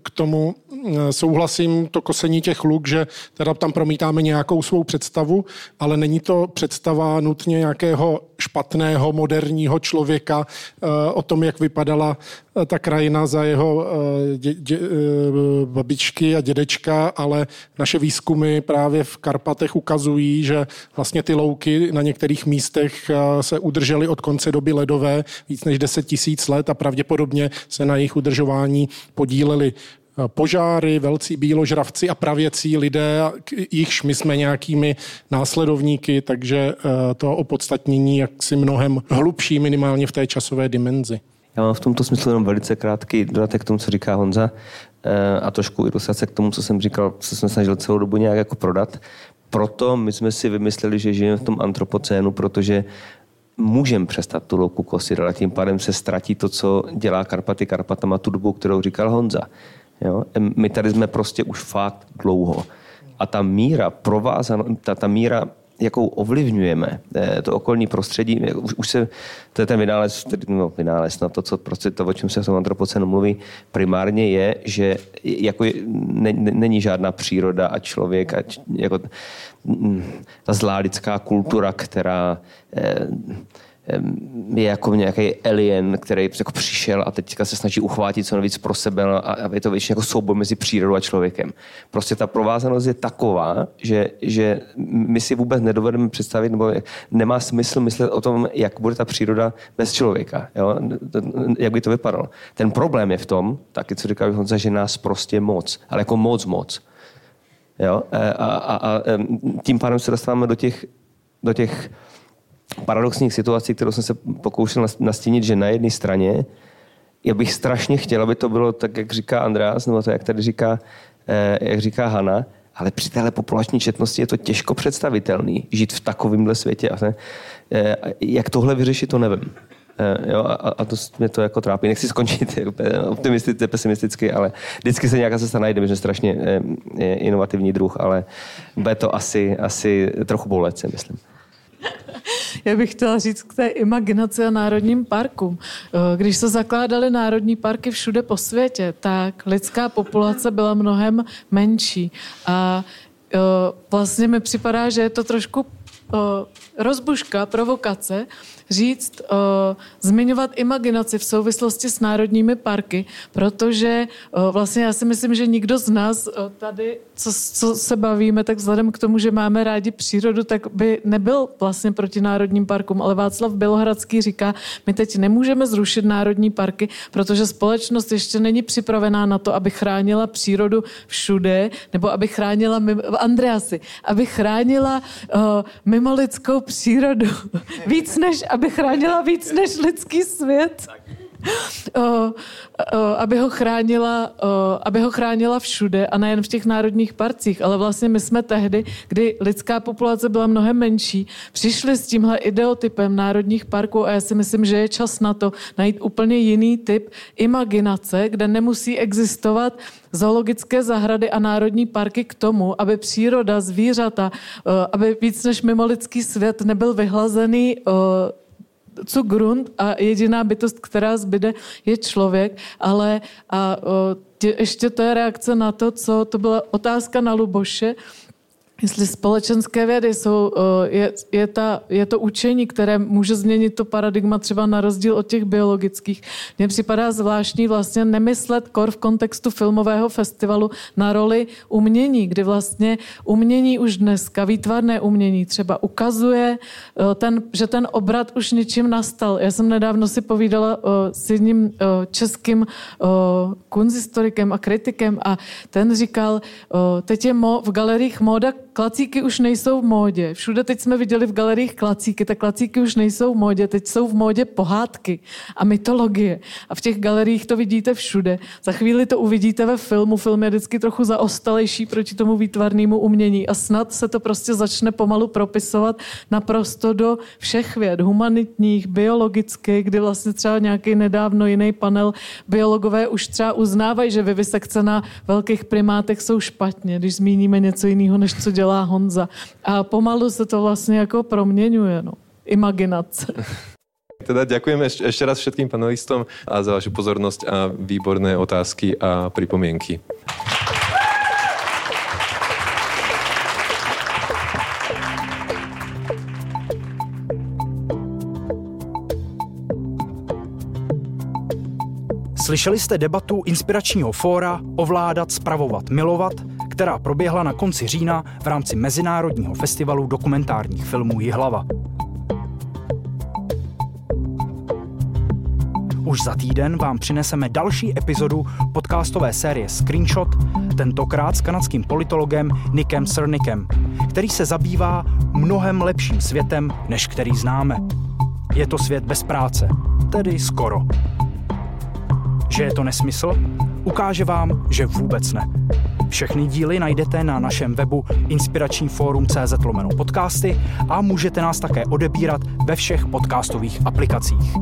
k tomu eh, souhlasím to kosení těch luk, že teda tam promítáme nějakou svou představu, ale není to představa nutně nějakého špatného moderního člověka eh, o tom, jak vypadala eh, ta krajina za jeho dě, dě, babičky a dědečka, ale naše výzkumy právě v Karpatech ukazují, že vlastně ty louky na některých místech se udržely od konce doby ledové víc než 10 tisíc let a pravděpodobně se na jejich udržování podíleli eh, požáry, velcí bíložravci a pravěcí lidé, jichž my jsme nějakými následovníky, takže eh, to opodstatnění jaksi mnohem hlubší minimálně v té časové dimenzi. Já mám v tomto smyslu jenom velice krátký dodatek k tomu, co říká Honza eh, a trošku ilustrace k tomu, co jsem říkal, co jsem snažil celou dobu nějak jako prodat. Proto my jsme si vymysleli, že žijeme v tom antropocénu, protože můžeme přestat tu louku kosit, ale tím pádem se ztratí to, co dělá Karpaty Karpatama tu dobu, kterou říkal Honza. Jo? My tady jsme prostě už fakt dlouho. A ta míra provázano, ta, ta míra jakou ovlivňujeme eh, to okolní prostředí, už, už se, to je ten vynález, no, vynález na to, co, prostě to, o čem se v tom antropocenu mluví, primárně je, že jako je, ne, není žádná příroda a člověk, a jako, ta zlá lidská kultura, která eh, je jako nějaký alien, který jako přišel a teďka se snaží uchvátit co nejvíc pro sebe no, a je to většině jako souboj mezi přírodou a člověkem. Prostě ta provázanost je taková, že, že my si vůbec nedovedeme představit, nebo nemá smysl myslet o tom, jak bude ta příroda bez člověka. Jo? Jak by to vypadalo. Ten problém je v tom, taky co říkal Honza, že nás prostě moc, ale jako moc moc. Jo? A, a, a tím pádem se dostáváme do těch, do těch paradoxních situací, kterou jsem se pokoušel nastínit, že na jedné straně já bych strašně chtěl, aby to bylo tak, jak říká Andreas, nebo to, jak tady říká, eh, jak říká Hanna, ale při téhle populační četnosti je to těžko představitelný, žít v takovémhle světě. A ne, eh, jak tohle vyřešit, to nevím. Eh, jo, a, a to mě to jako trápí. Nechci skončit optimisticky, pesimisticky, ale vždycky se nějaká cesta najde. Jsme strašně inovativní druh, ale bude to asi, asi trochu bolet, si myslím. Já bych chtěla říct k té imaginaci a národním parkům. Eh, když se zakládaly národní parky všude po světě, tak lidská populace byla mnohem menší. A eh, vlastně mi připadá, že je to trošku eh, rozbuška, provokace, říct, uh, zmiňovat imaginaci v souvislosti s národními parky, protože uh, vlastně já si myslím, že nikdo z nás uh, tady, co, co se bavíme, tak vzhledem k tomu, že máme rádi přírodu, tak by nebyl vlastně proti národním parkům, ale Václav Bělohradský říká, my teď nemůžeme zrušit národní parky, protože společnost ještě není připravená na to, aby chránila přírodu všude, nebo aby chránila, mimo, Andreasi, aby chránila uh, mimolidskou přírodu víc než, aby chránila víc než lidský svět. O, o, aby, ho chránila, o, aby ho chránila všude a nejen v těch národních parcích, ale vlastně my jsme tehdy, kdy lidská populace byla mnohem menší, přišli s tímhle ideotypem národních parků a já si myslím, že je čas na to najít úplně jiný typ imaginace, kde nemusí existovat zoologické zahrady a národní parky k tomu, aby příroda, zvířata, aby víc než mimo lidský svět nebyl vyhlazený co grunt a jediná bytost, která zbyde, je člověk, ale a, o, tě, ještě to je reakce na to, co to byla otázka na Luboše, Jestli společenské vědy jsou, je, je, ta, je to učení, které může změnit to paradigma třeba na rozdíl od těch biologických. Mně připadá zvláštní vlastně nemyslet kor v kontextu filmového festivalu na roli umění, kdy vlastně umění už dneska, výtvarné umění třeba ukazuje, ten, že ten obrat už něčím nastal. Já jsem nedávno si povídala s jedním českým kunzistorikem a kritikem a ten říkal, teď je v galeriích móda klacíky už nejsou v módě. Všude teď jsme viděli v galeriích klacíky, tak klacíky už nejsou v módě, teď jsou v módě pohádky a mytologie. A v těch galeriích to vidíte všude. Za chvíli to uvidíte ve filmu. Film je vždycky trochu zaostalejší proti tomu výtvarnému umění a snad se to prostě začne pomalu propisovat naprosto do všech věd, humanitních, biologických, kdy vlastně třeba nějaký nedávno jiný panel biologové už třeba uznávají, že vivisekce na velkých primátech jsou špatně, když zmíníme něco jiného, než co dělá Honza. A pomalu se to vlastně jako proměňuje, no. Imaginace. Teda ďakujem ešte raz všetkým panelistom a za vašu pozornosť a výborné otázky a pripomienky. Slyšeli jste debatu inspiračního fóra Ovládat, spravovat, milovat, která proběhla na konci října v rámci Mezinárodního festivalu dokumentárních filmů Jihlava. Už za týden vám přineseme další epizodu podcastové série Screenshot, tentokrát s kanadským politologem Nickem Cernickem, který se zabývá mnohem lepším světem, než který známe. Je to svět bez práce, tedy skoro. Že je to nesmysl? Ukáže vám, že vůbec ne. Všechny díly najdete na našem webu inspirační fórum.cz lomeno podcasty a můžete nás také odebírat ve všech podcastových aplikacích.